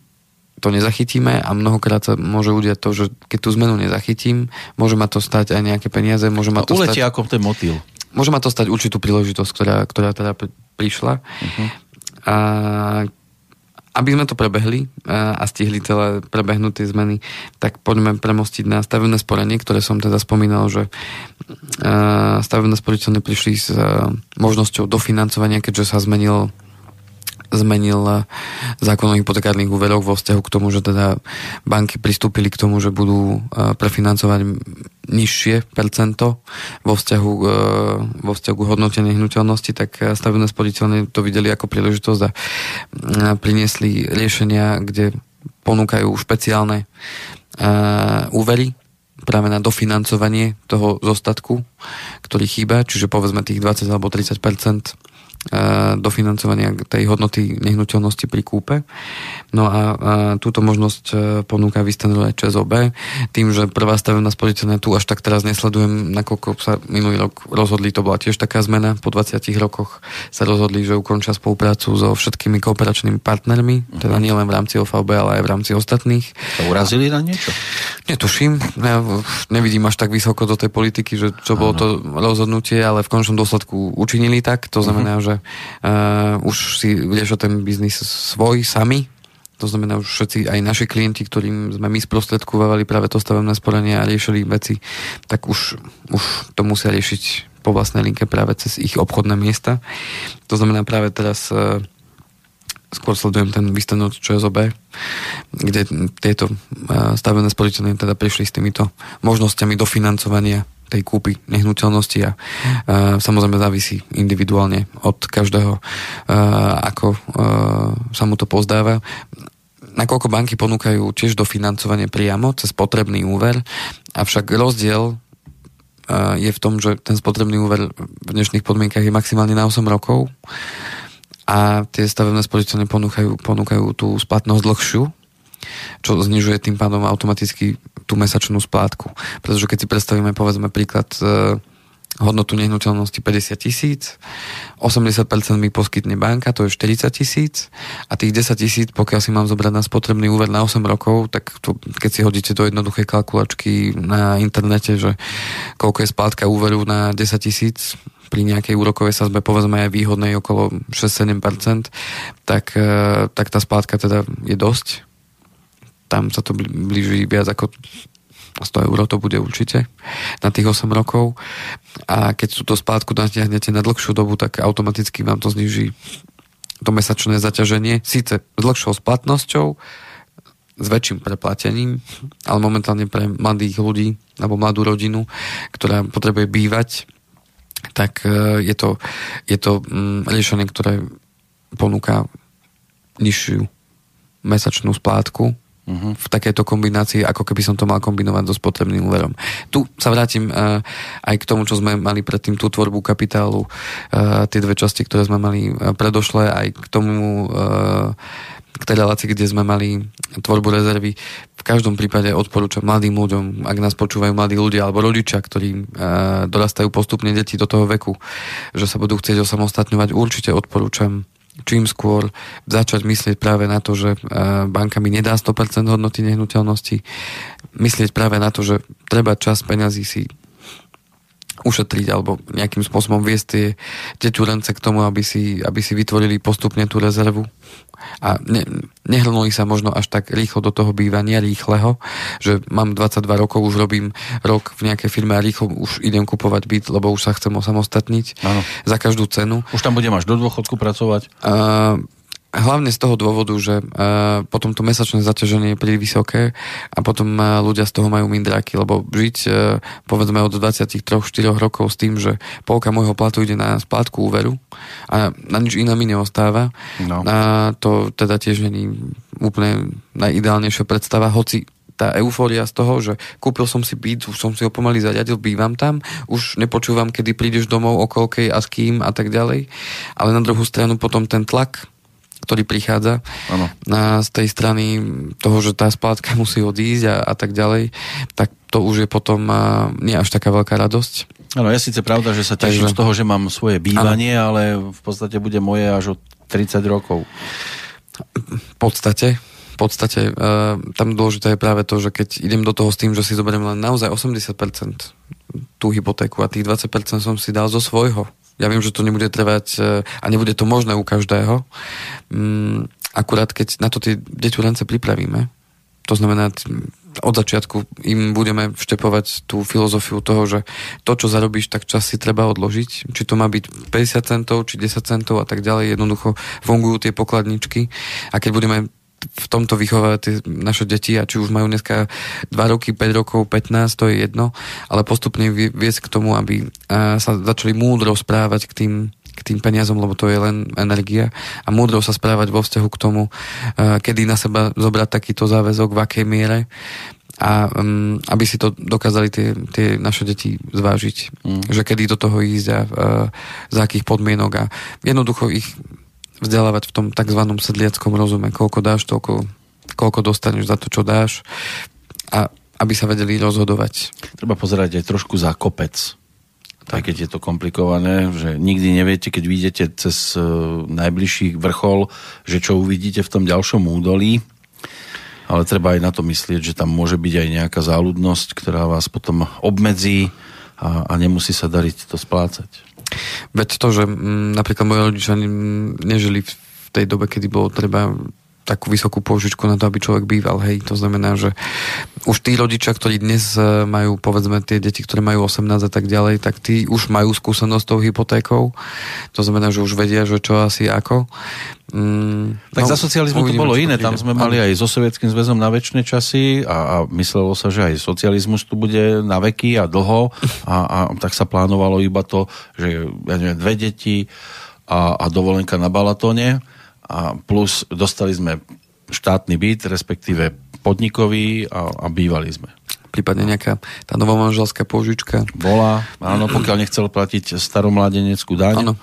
to nezachytíme a mnohokrát sa môže udiať to, že keď tú zmenu nezachytím, môže ma to stať aj nejaké peniaze, môže ma to uletí stať... ako ten motýl. môže ma to stať určitú príležitosť, ktorá, ktorá teda prišla. Uh-huh. A aby sme to prebehli a stihli celé prebehnúť tie zmeny, tak poďme premostiť na stavebné sporenie, ktoré som teda spomínal, že stavebné sporiteľne prišli s možnosťou dofinancovania, keďže sa zmenil zmenil eh, zákon o hypotekárnych úveroch vo vzťahu k tomu, že teda banky pristúpili k tomu, že budú eh, prefinancovať nižšie percento vo vzťahu, vo vzťahu k hodnoteniu nehnuteľnosti, tak stavebné spoditeľne to videli ako príležitosť a priniesli riešenia, kde ponúkajú špeciálne úvery práve na dofinancovanie toho zostatku, ktorý chýba, čiže povedzme tých 20 alebo 30 do financovania tej hodnoty nehnuteľnosti pri kúpe. No a, a túto možnosť e, ponúka Vistenro aj ČSOB. Tým, že prvá stavebná sporiteľňa tu až tak teraz nesledujem, nakoľko sa minulý rok rozhodli, to bola tiež taká zmena. Po 20 rokoch sa rozhodli, že ukončia spoluprácu so všetkými kooperačnými partnermi, uh-huh. teda nie len v rámci OVB, ale aj v rámci ostatných. To urazili na niečo? Netuším. Ja nevidím až tak vysoko do tej politiky, že čo bolo to rozhodnutie, ale v končnom dôsledku učinili tak. To znamená, uh-huh. že uh, už si riešia ten biznis svoj sami, to znamená už všetci, aj naši klienti, ktorým sme my sprostredkovali práve to stavebné sporenie a riešili veci, tak už, už to musia riešiť po vlastnej linke práve cez ich obchodné miesta. To znamená práve teraz uh, skôr sledujem ten výstanok ČSOB, kde tieto uh, stavebné sporiteľne teda prišli s týmito možnosťami dofinancovania tej kúpy nehnuteľnosti a uh, samozrejme závisí individuálne od každého, uh, ako uh, sa mu to pozdáva. Nakoľko banky ponúkajú tiež dofinancovanie priamo cez potrebný úver, avšak rozdiel je v tom, že ten spotrebný úver v dnešných podmienkach je maximálne na 8 rokov a tie stavebné sporiteľne ponúkajú, ponúkajú tú splatnosť dlhšiu, čo znižuje tým pádom automaticky tú mesačnú splátku. Pretože keď si predstavíme, povedzme príklad, e, hodnotu nehnuteľnosti 50 tisíc, 80% mi poskytne banka, to je 40 tisíc a tých 10 tisíc, pokiaľ si mám zobrať na spotrebný úver na 8 rokov, tak to, keď si hodíte do jednoduchej kalkulačky na internete, že koľko je splátka úveru na 10 tisíc, pri nejakej úrokovej sazbe povedzme aj výhodnej okolo 6-7%, tak, e, tak tá splátka teda je dosť tam sa to blíži viac ako 100 eur to bude určite na tých 8 rokov. A keď tú splátku natiahnete na dlhšiu dobu, tak automaticky vám to zniží to mesačné zaťaženie, síce s dlhšou splatnosťou, s väčším preplatením, ale momentálne pre mladých ľudí alebo mladú rodinu, ktorá potrebuje bývať, tak e, je to, je to mm, riešenie, ktoré ponúka nižšiu mesačnú splátku uh-huh. v takejto kombinácii, ako keby som to mal kombinovať so spotrebným úverom. Tu sa vrátim uh, aj k tomu, čo sme mali predtým, tú tvorbu kapitálu, uh, tie dve časti, ktoré sme mali uh, predošle, aj k tomu uh, k tej relácii, kde sme mali tvorbu rezervy. V každom prípade odporúčam mladým ľuďom, ak nás počúvajú mladí ľudia alebo rodičia, ktorí e, dorastajú postupne deti do toho veku, že sa budú chcieť osamostatňovať, určite odporúčam čím skôr začať myslieť práve na to, že e, banka mi nedá 100% hodnoty nehnuteľnosti, myslieť práve na to, že treba čas peňazí si ušetriť alebo nejakým spôsobom viesť tie, tie turence k tomu, aby si, aby si vytvorili postupne tú rezervu a ne, nehrnuli sa možno až tak rýchlo do toho bývania, rýchleho, že mám 22 rokov, už robím rok v nejakej firme a rýchlo už idem kupovať byt, lebo už sa chcem osamostatniť Áno. za každú cenu. Už tam budem až do dôchodku pracovať? Uh, hlavne z toho dôvodu, že uh, potom to mesačné zaťaženie je príliš vysoké a potom uh, ľudia z toho majú mindráky, lebo žiť uh, povedzme od 23-4 rokov s tým, že polka môjho platu ide na splátku úveru a na nič iné mi neostáva, no. a to teda tiež není úplne najideálnejšia predstava, hoci tá eufória z toho, že kúpil som si byt, už som si ho pomaly zariadil, bývam tam, už nepočúvam, kedy prídeš domov, o koľkej a s kým a tak ďalej. Ale na druhú stranu potom ten tlak ktorý prichádza ano. Na, z tej strany toho, že tá splátka musí odísť a, a tak ďalej, tak to už je potom a, nie až taká veľká radosť. Áno, je síce pravda, že sa teším Takže... z toho, že mám svoje bývanie, ano. ale v podstate bude moje až od 30 rokov. V podstate, v podstate uh, tam dôležité je práve to, že keď idem do toho s tým, že si zoberiem len naozaj 80% tú hypotéku a tých 20% som si dal zo svojho. Ja viem, že to nebude trvať uh, a nebude to možné u každého. Um, akurát keď na to tie deťurence pripravíme, to znamená, od začiatku im budeme vštepovať tú filozofiu toho, že to, čo zarobíš, tak čas si treba odložiť. Či to má byť 50 centov, či 10 centov a tak ďalej. Jednoducho fungujú tie pokladničky a keď budeme v tomto vychovávať tie naše deti a či už majú dneska 2 roky, 5 rokov, 15, to je jedno, ale postupne viesť k tomu, aby sa začali múdro správať k tým k tým peniazom, lebo to je len energia a múdro sa správať vo vzťahu k tomu, kedy na seba zobrať takýto záväzok, v akej miere a um, aby si to dokázali tie, tie naše deti zvážiť, mm. že kedy do toho ísť a uh, za akých podmienok a jednoducho ich vzdelávať v tom tzv. sedliackom rozume, koľko dáš, toľko, koľko dostaneš za to, čo dáš a aby sa vedeli rozhodovať. Treba pozerať aj trošku za kopec aj keď je to komplikované, že nikdy neviete, keď vidíte cez uh, najbližší vrchol, že čo uvidíte v tom ďalšom údolí, ale treba aj na to myslieť, že tam môže byť aj nejaká záľudnosť, ktorá vás potom obmedzí a, a nemusí sa dariť to splácať. Veď to, že m, mm, napríklad moji rodičia nežili v tej dobe, kedy bolo treba takú vysokú pôžičku na to, aby človek býval, hej. To znamená, že už tí rodičia, ktorí dnes e, majú, povedzme, tie deti, ktoré majú 18 a tak ďalej, tak tí už majú skúsenosť s tou hypotékou. To znamená, že už vedia, že čo asi ako. Mm, tak no, za socializmu to bolo iné. Tam sme mali aj so Sovietským zväzom na väčšie časy a, a myslelo sa, že aj socializmus tu bude na veky a dlho a, a tak sa plánovalo iba to, že ja neviem, dve deti a, a dovolenka na Balatóne a plus dostali sme štátny byt, respektíve podnikový a, a bývali sme. Prípadne nejaká tá novomanželská požička. Bola, áno, pokiaľ nechcel platiť staromládeneckú daň. Áno,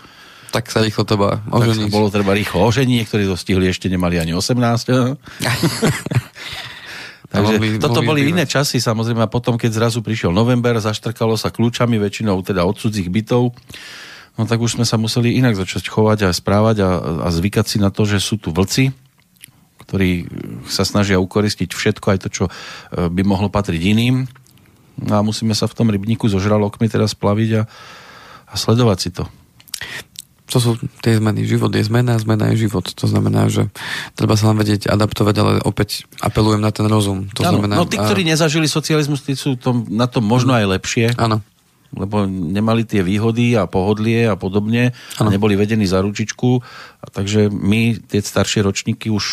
tak sa rýchlo treba oženiť. Tak sa bolo treba rýchlo oženiť, niektorí to stihli, ešte nemali ani 18. Takže boli, toto boli, boli iné časy, samozrejme, a potom, keď zrazu prišiel november, zaštrkalo sa kľúčami, väčšinou teda od cudzích bytov, no tak už sme sa museli inak začať chovať a správať a, a zvykať si na to, že sú tu vlci, ktorí sa snažia ukoristiť všetko, aj to, čo e, by mohlo patriť iným. No a musíme sa v tom rybníku so žralokmi teraz plaviť a, a sledovať si to. To sú tie zmeny. Život je zmena, zmena je život. To znamená, že treba sa len vedieť adaptovať, ale opäť apelujem na ten rozum. To ano, znamená, no tí, ktorí nezažili socializmus, tí sú tom, na tom možno aj lepšie. Áno lebo nemali tie výhody a pohodlie a podobne ano. a neboli vedení za ručičku. A takže my, tie staršie ročníky, už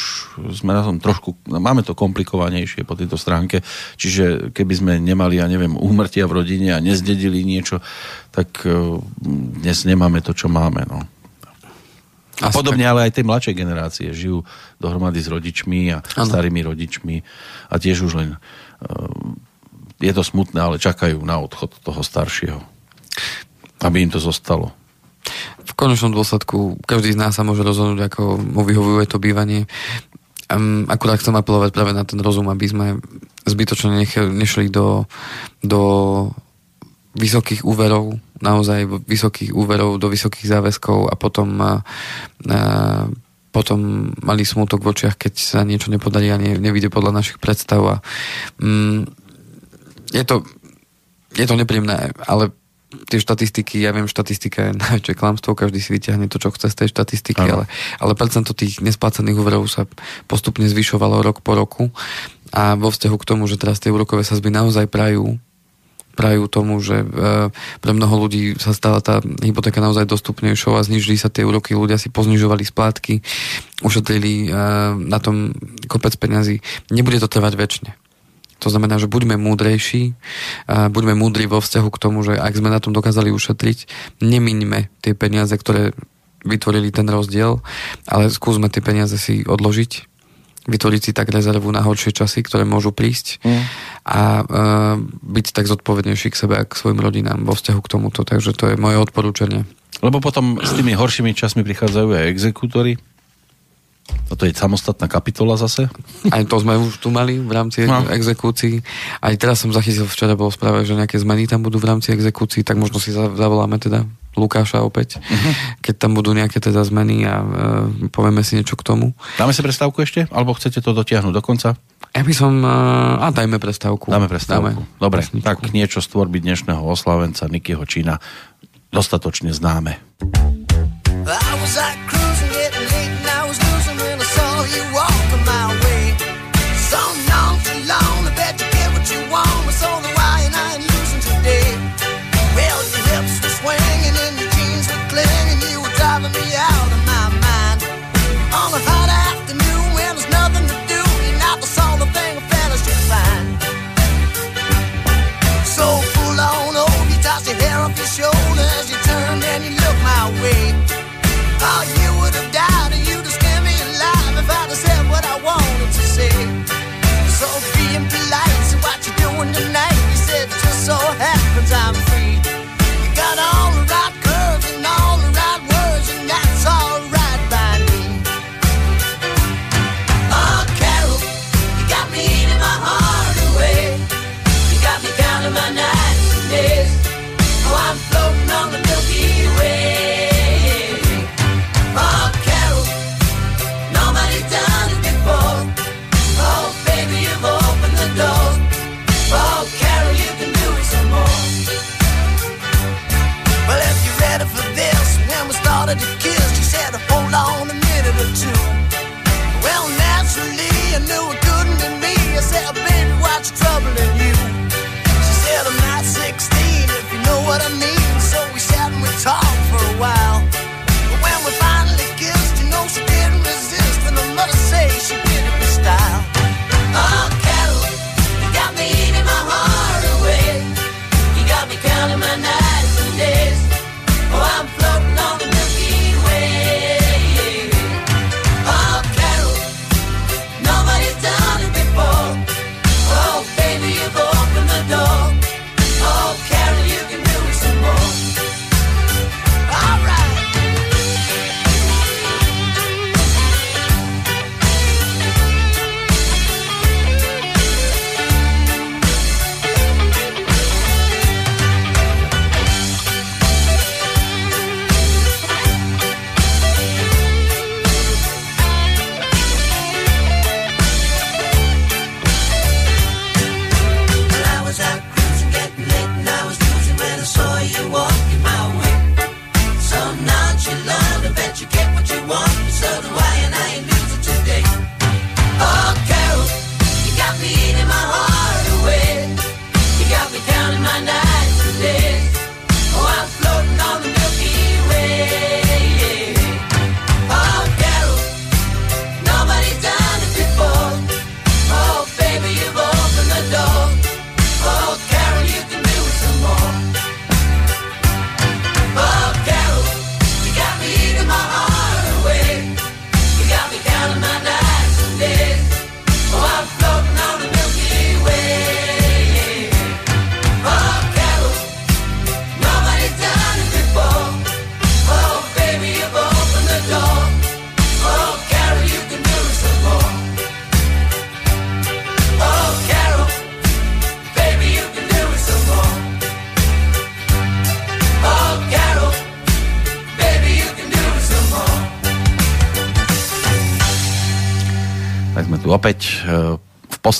sme na tom trošku, no, máme to komplikovanejšie po tejto stránke. Čiže keby sme nemali, ja neviem, úmrtia v rodine a nezdedili niečo, tak e, dnes nemáme to, čo máme. No. A podobne ale aj tie mladšie generácie žijú dohromady s rodičmi a ano. starými rodičmi a tiež už len uh, je to smutné, ale čakajú na odchod toho staršieho. Aby im to zostalo. V konečnom dôsledku každý z nás sa môže rozhodnúť, ako mu vyhovuje to bývanie. Um, akurát chcem apelovať práve na ten rozum, aby sme zbytočne nešli do, do vysokých úverov, naozaj vysokých úverov, do vysokých záväzkov a potom a, a, potom mali smutok v očiach, keď sa niečo nepodarí a ne, nevíde podľa našich predstav a um, je to, je to nepríjemné, ale tie štatistiky, ja viem, štatistika je najväčšie klamstvo, každý si vyťahne to, čo chce z tej štatistiky, ale, ale percento tých nesplácaných úverov sa postupne zvyšovalo rok po roku a vo vzťahu k tomu, že teraz tie úrokové sazby naozaj prajú prajú tomu, že e, pre mnoho ľudí sa stala tá hypotéka naozaj dostupnejšou a znižili sa tie úroky, ľudia si poznižovali splátky, ušetrili e, na tom kopec peňazí. Nebude to trvať väčšine. To znamená, že buďme múdrejší, buďme múdri vo vzťahu k tomu, že ak sme na tom dokázali ušetriť, nemiňme tie peniaze, ktoré vytvorili ten rozdiel, ale skúsme tie peniaze si odložiť, vytvoriť si tak rezervu na horšie časy, ktoré môžu prísť mm. a uh, byť tak zodpovednejší k sebe a k svojim rodinám vo vzťahu k tomuto. Takže to je moje odporúčanie. Lebo potom s tými horšími časmi prichádzajú aj exekútory, a to je samostatná kapitola zase? Aj to sme už tu mali v rámci no. exekúcií. Aj teraz som zachytil, včera bolo správe, že nejaké zmeny tam budú v rámci exekúcií, tak možno si zavoláme teda Lukáša opäť, uh-huh. keď tam budú nejaké teda zmeny a uh, povieme si niečo k tomu. Dáme si prestávku ešte? Alebo chcete to dotiahnuť do konca? Ja by som... Uh, a dajme prestávku. Dáme prestávku. Dáme Dobre, presničku. tak niečo z tvorby dnešného oslavenca Nikyho Čína dostatočne známe. I was like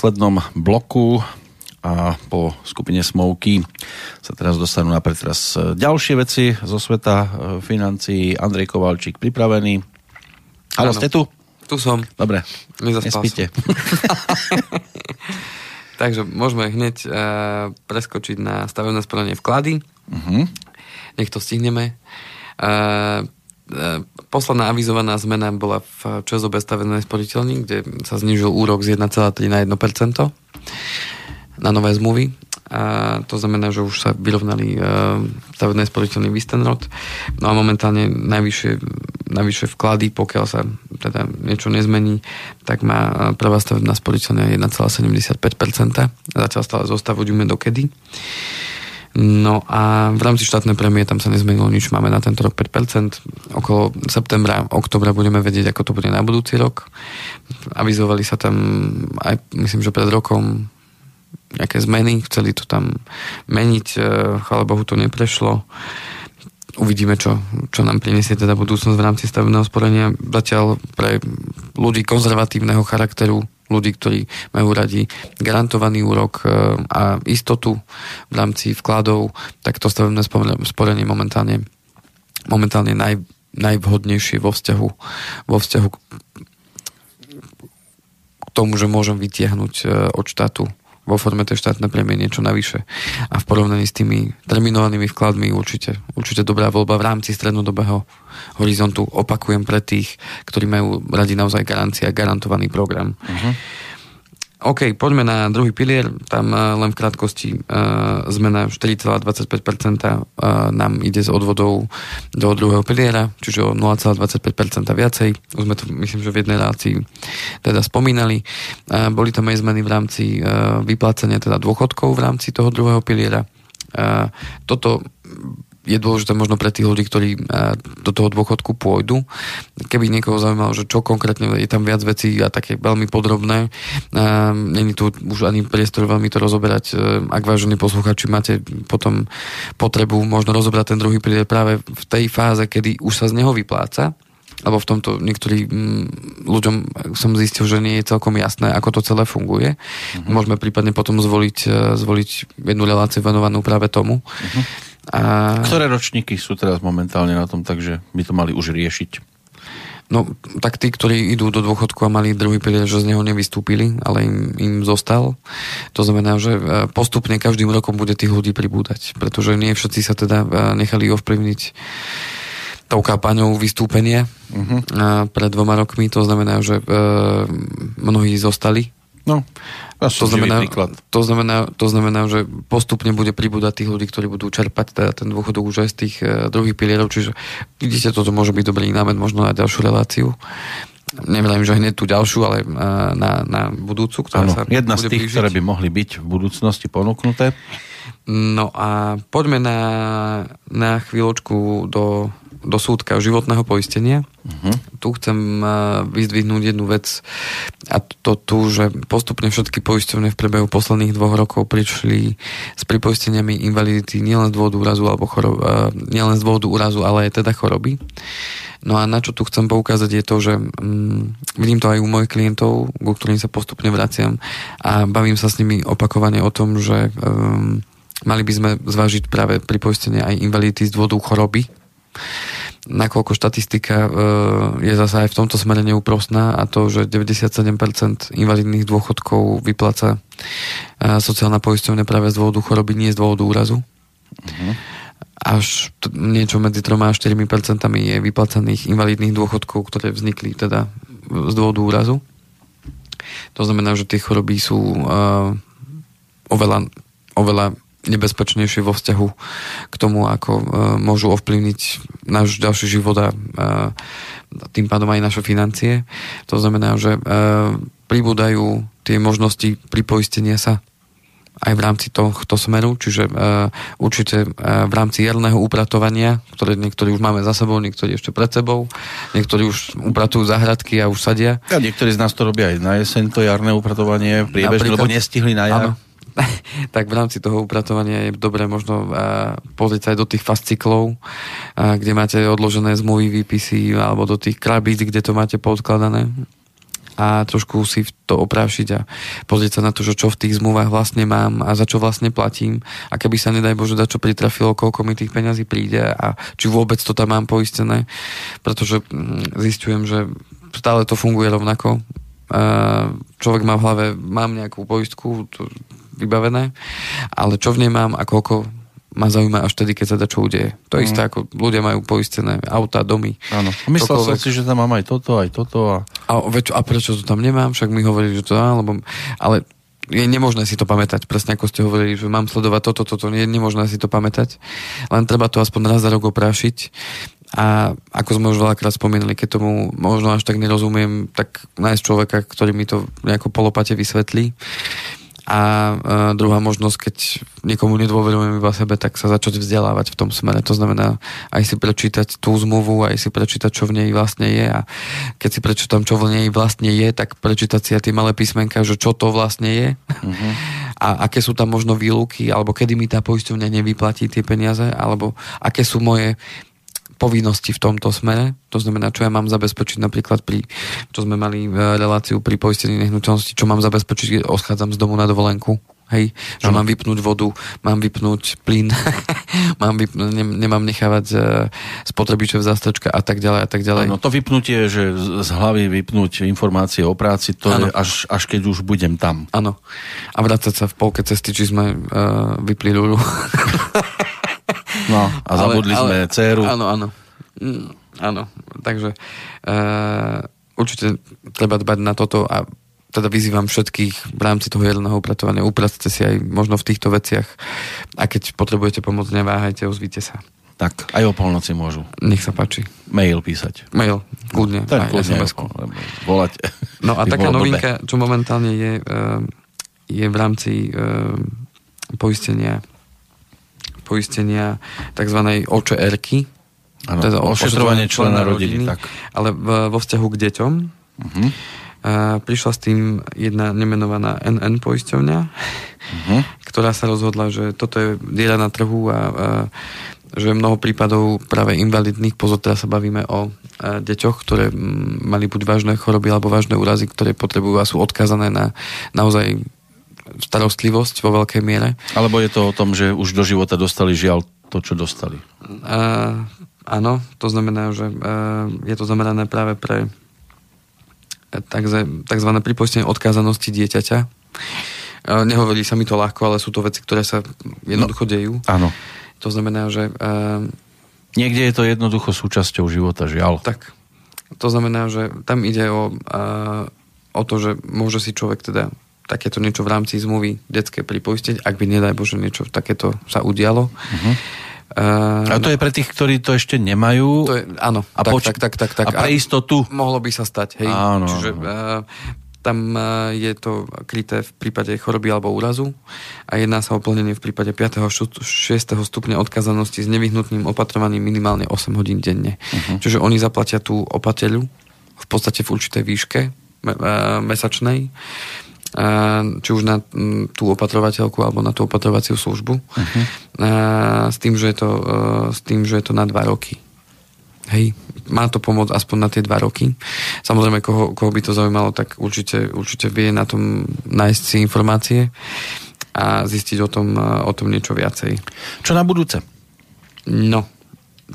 poslednom bloku a po skupine Smoky sa teraz dostanú na pretras e, ďalšie veci zo sveta e, financií. Andrej Kovalčík pripravený. Haló, Áno. ste tu? Tu som. Dobre, nespíte. Takže môžeme hneď uh, preskočiť na stavebné sporenie vklady. Mhm. Nech to stihneme. Uh, posledná avizovaná zmena bola v ČSOB stavebnej sporiteľni, kde sa znižil úrok z 1,3 na 1% na nové zmluvy. A to znamená, že už sa vyrovnali stavebné sporiteľný Vistenrod. No a momentálne najvyššie, najvyššie vklady, pokiaľ sa teda niečo nezmení, tak má uh, prvá stavebná sporiteľňa 1,75%. Zatiaľ stále uvidíme dokedy. No a v rámci štátnej prémie tam sa nezmenilo nič, máme na tento rok 5%, okolo septembra, oktobra budeme vedieť, ako to bude na budúci rok. Avizovali sa tam aj, myslím, že pred rokom nejaké zmeny, chceli to tam meniť, e, chvála Bohu to neprešlo. uvidíme, čo, čo nám prinesie teda budúcnosť v rámci stavebného sporenia. Zatiaľ pre ľudí konzervatívneho charakteru, ľudí, ktorí majú radi garantovaný úrok e, a istotu v rámci vkladov, tak to stavebné sporenie momentálne, momentálne naj, najvhodnejšie vo vzťahu, vo vzťahu k tomu, že môžem vytiahnuť e, od štátu vo forme tej štátnej prémie niečo navyše. A v porovnaní s tými terminovanými vkladmi určite, určite dobrá voľba v rámci strednodobého horizontu. Opakujem pre tých, ktorí majú radi naozaj garancia, garantovaný program. Uh-huh. OK, poďme na druhý pilier. Tam uh, len v krátkosti uh, zmena 4,25% uh, nám ide z odvodov do druhého piliera, čiže o 0,25% viacej. Už sme to, myslím, že v jednej relácii teda spomínali. Boli tam aj zmeny v rámci vyplácania teda dôchodkov v rámci toho druhého piliera. Toto je dôležité možno pre tých ľudí, ktorí do toho dôchodku pôjdu. Keby niekoho zaujímalo, že čo konkrétne je tam viac vecí a také veľmi podrobné, není tu už ani priestor veľmi to rozoberať. E, ak vážení posluchači máte potom potrebu možno rozoberať ten druhý pilier práve v tej fáze, kedy už sa z neho vypláca, lebo v tomto niektorým mm, ľuďom som zistil, že nie je celkom jasné, ako to celé funguje. Uh-huh. Môžeme prípadne potom zvoliť, zvoliť jednu reláciu venovanú práve tomu. Uh-huh. A... Ktoré ročníky sú teraz momentálne na tom, takže by to mali už riešiť? No, tak tí, ktorí idú do dôchodku a mali druhý pilier, že z neho nevystúpili, ale im, im zostal. To znamená, že e, postupne každým rokom bude tých ľudí pribúdať, pretože nie všetci sa teda e, nechali ovplyvniť tou kampaňou vystúpenie uh-huh. pred dvoma rokmi. To znamená, že mnohí zostali No, to znamená, to, znamená, to znamená, že postupne bude pribúdať tých ľudí, ktorí budú čerpať teda ten dôchodok už aj z tých uh, druhých pilierov, čiže vidíte, toto môže byť dobrý námed možno na ďalšiu reláciu. Neviem, že hneď tú ďalšiu, ale uh, na, na budúcu, ktorá ano, sa jedna z tých, blížiť. ktoré by mohli byť v budúcnosti ponúknuté. No a poďme na, na chvíľočku do do súdka životného poistenia. Uh-huh. Tu chcem vyzdvihnúť jednu vec a to tu, že postupne všetky poisťovne v priebehu posledných dvoch rokov prišli s pripoisteniami invalidity nielen z dôvodu úrazu, alebo chorob, nielen z dôvodu úrazu, ale aj teda choroby. No a na čo tu chcem poukázať je to, že mm, vidím to aj u mojich klientov, ku ktorým sa postupne vraciam a bavím sa s nimi opakovane o tom, že um, mali by sme zvážiť práve pripoistenie aj invalidity z dôvodu choroby, nakoľko štatistika e, je zase aj v tomto smere neúprostná a to, že 97% invalidných dôchodkov vypláca e, sociálna poisťovňa práve z dôvodu choroby, nie z dôvodu úrazu. Uh-huh. Až t- niečo medzi 3 a 4 percentami je vyplacaných invalidných dôchodkov, ktoré vznikli teda z dôvodu úrazu. To znamená, že tie choroby sú uh, oveľa, oveľa nebezpečnejšie vo vzťahu k tomu, ako uh, môžu ovplyvniť náš ďalší život a tým pádom aj naše financie. To znamená, že uh, pribúdajú tie možnosti pripoistenia sa aj v rámci tohto smeru, čiže uh, určite uh, v rámci jarného upratovania, ktoré niektorí už máme za sebou, niektorí ešte pred sebou, niektorí už upratujú záhradky a už sadia. A niektorí z nás to robia aj na jeseň, to jarné upratovanie priebežne, lebo nestihli na jar. Áno, tak v rámci toho upratovania je dobré možno pozrieť sa aj do tých fasciklov, kde máte odložené zmluvy, výpisy, alebo do tých krabíc, kde to máte podkladané. A trošku si to oprášiť a pozrieť sa na to, že čo v tých zmluvách vlastne mám a za čo vlastne platím. A keby sa nedaj Bože čo pritrafilo, koľko mi tých peňazí príde a či vôbec to tam mám poistené, pretože mm, zistujem, že stále to funguje rovnako. Človek má v hlave, mám nejakú poistku, vybavené, ale čo v nej mám a koľko ma zaujíma až tedy, keď sa čo udeje. To mm. isté, ako ľudia majú poistené auta, domy. Áno. Myslel som si, že tam mám aj toto, aj toto. A... A, več, a prečo to tam nemám? Však mi hovorí, že to mám, lebo... Ale je nemožné si to pamätať, presne ako ste hovorili, že mám sledovať toto, toto, je nemožné si to pamätať, len treba to aspoň raz za rok oprášiť a ako sme už veľakrát spomínali, keď tomu možno až tak nerozumiem, tak nájsť človeka, ktorý mi to nejako polopate vysvetlí A uh, druhá možnosť, keď niekomu nedôverujem iba sebe, tak sa začať vzdelávať v tom smere. To znamená aj si prečítať tú zmluvu, aj si prečítať, čo v nej vlastne je a keď si prečítam, čo v nej vlastne je, tak prečítať si aj tie malé písmenka, že čo to vlastne je uh-huh. a aké sú tam možno výluky, alebo kedy mi tá poisťovňa nevyplatí tie peniaze, alebo aké sú moje povinnosti v tomto smere. To znamená, čo ja mám zabezpečiť napríklad pri, čo sme mali e, reláciu pri poistení nehnuteľnosti, čo mám zabezpečiť, keď odchádzam z domu na dovolenku. Hej, že ano. mám vypnúť vodu, mám vypnúť plyn, mám vypnúť, ne, nemám nechávať uh, spotrebičov zastačka a tak ďalej a tak ďalej. No to vypnutie, že z hlavy vypnúť informácie o práci, to ano. je až, až keď už budem tam. Áno. A vrácať sa v polke cesty, či sme uh, vypli ľulu. No, a zabudli ale, sme ale, dceru. Áno, áno. Mm, áno, takže uh, určite treba dbať na toto a teda vyzývam všetkých v rámci toho jedného upratovania, upracte si aj možno v týchto veciach a keď potrebujete pomoc, neváhajte, ozvíte sa. Tak, aj o polnoci môžu. Nech sa páči. Mail písať. Mail, kľudne. Tak kľudne, volať. No a taká novinka, blbé. čo momentálne je, uh, je v rámci uh, poistenia poistenia tzv. OČR-ky. Ano, teda ošetrovanie člena rodiny, rodiny tak. ale vo vzťahu k deťom. Uh-huh. A prišla s tým jedna nemenovaná NN poisťovňa, uh-huh. ktorá sa rozhodla, že toto je diera na trhu a, a že mnoho prípadov práve invalidných, pozor, teraz sa bavíme o a, deťoch, ktoré m, mali buď vážne choroby alebo vážne úrazy, ktoré potrebujú a sú odkázané na naozaj starostlivosť vo veľkej miere. Alebo je to o tom, že už do života dostali žiaľ to, čo dostali? Uh, áno, to znamená, že uh, je to zamerané práve pre tzv. pripustenie odkázanosti dieťaťa. Uh, nehovorí sa mi to ľahko, ale sú to veci, ktoré sa jednoducho no, dejú. Áno. To znamená, že... Uh, Niekde je to jednoducho súčasťou života, žiaľ. Tak. To znamená, že tam ide o, uh, o to, že môže si človek teda takéto niečo v rámci zmluvy detské pripoistiť, ak by nedaj Bože niečo takéto sa udialo. Uh-huh. Uh, a to je pre tých, ktorí to ešte nemajú? To je, áno. A, tak, poč- tak, tak, tak, tak, a pre istotu? Mohlo by sa stať, hej. Áno. Čiže uh, tam uh, je to kryté v prípade choroby alebo úrazu a jedná sa o plnenie v prípade 5. a 6. stupňa odkazanosti s nevyhnutným opatrovaním minimálne 8 hodín denne. Uh-huh. Čiže oni zaplatia tú opateľu v podstate v určitej výške mesačnej či už na tú opatrovateľku alebo na tú opatrovaciu službu uh-huh. s, tým, že je to, e, s tým, že je to na dva roky. Hej, má to pomôcť aspoň na tie dva roky. Samozrejme, koho, koho by to zaujímalo, tak určite, určite vie na tom nájsť si informácie a zistiť o tom, e, o tom niečo viacej. Čo na budúce? No,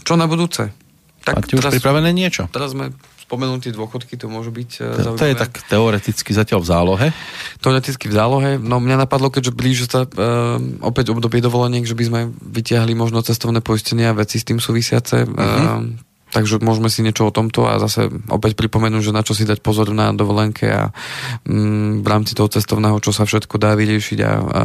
čo na budúce? Tak Máte teraz, už pripravené niečo? Teraz sme spomenutí dôchodky, to môžu byť to, zaujímavé. To je tak teoreticky zatiaľ v zálohe? Teoreticky v zálohe. No mňa napadlo, keďže blíži sa uh, opäť obdobie dovoleniek, že by sme vytiahli možno cestovné poistenia a veci s tým súvisiace. Uh-huh. Uh, Takže môžeme si niečo o tomto a zase opäť pripomenúť, že na čo si dať pozor na dovolenke a mm, v rámci toho cestovného, čo sa všetko dá vyriešiť a, a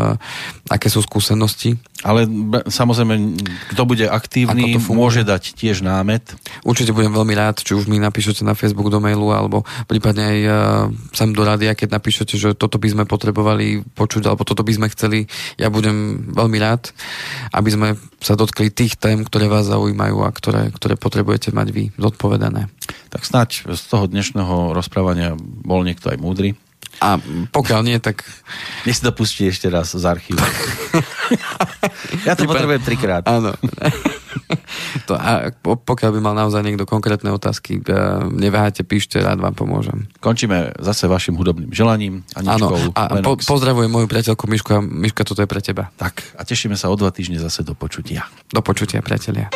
aké sú skúsenosti. Ale samozrejme, kto bude aktívny, môže dať tiež námet. Určite budem veľmi rád, či už mi napíšete na Facebook do mailu, alebo prípadne aj uh, sem do rádia, keď napíšete, že toto by sme potrebovali počuť, alebo toto by sme chceli. Ja budem veľmi rád, aby sme sa dotkli tých tém, ktoré vás zaujímajú a ktoré, ktoré potrebujete mať vy zodpovedané. Tak snáď z toho dnešného rozprávania bol niekto aj múdry. A pokiaľ nie, tak... Nech si to pustí ešte raz z archívu. ja to potrebujem trikrát. Áno. to, a pokiaľ by mal naozaj niekto konkrétne otázky, e, neváhajte, píšte, rád vám pomôžem. Končíme zase vašim hudobným želaním. Áno, a po, pozdravujem moju priateľku Mišku a Miška, toto je pre teba. Tak, a tešíme sa o dva týždne zase do počutia. Do počutia, priatelia.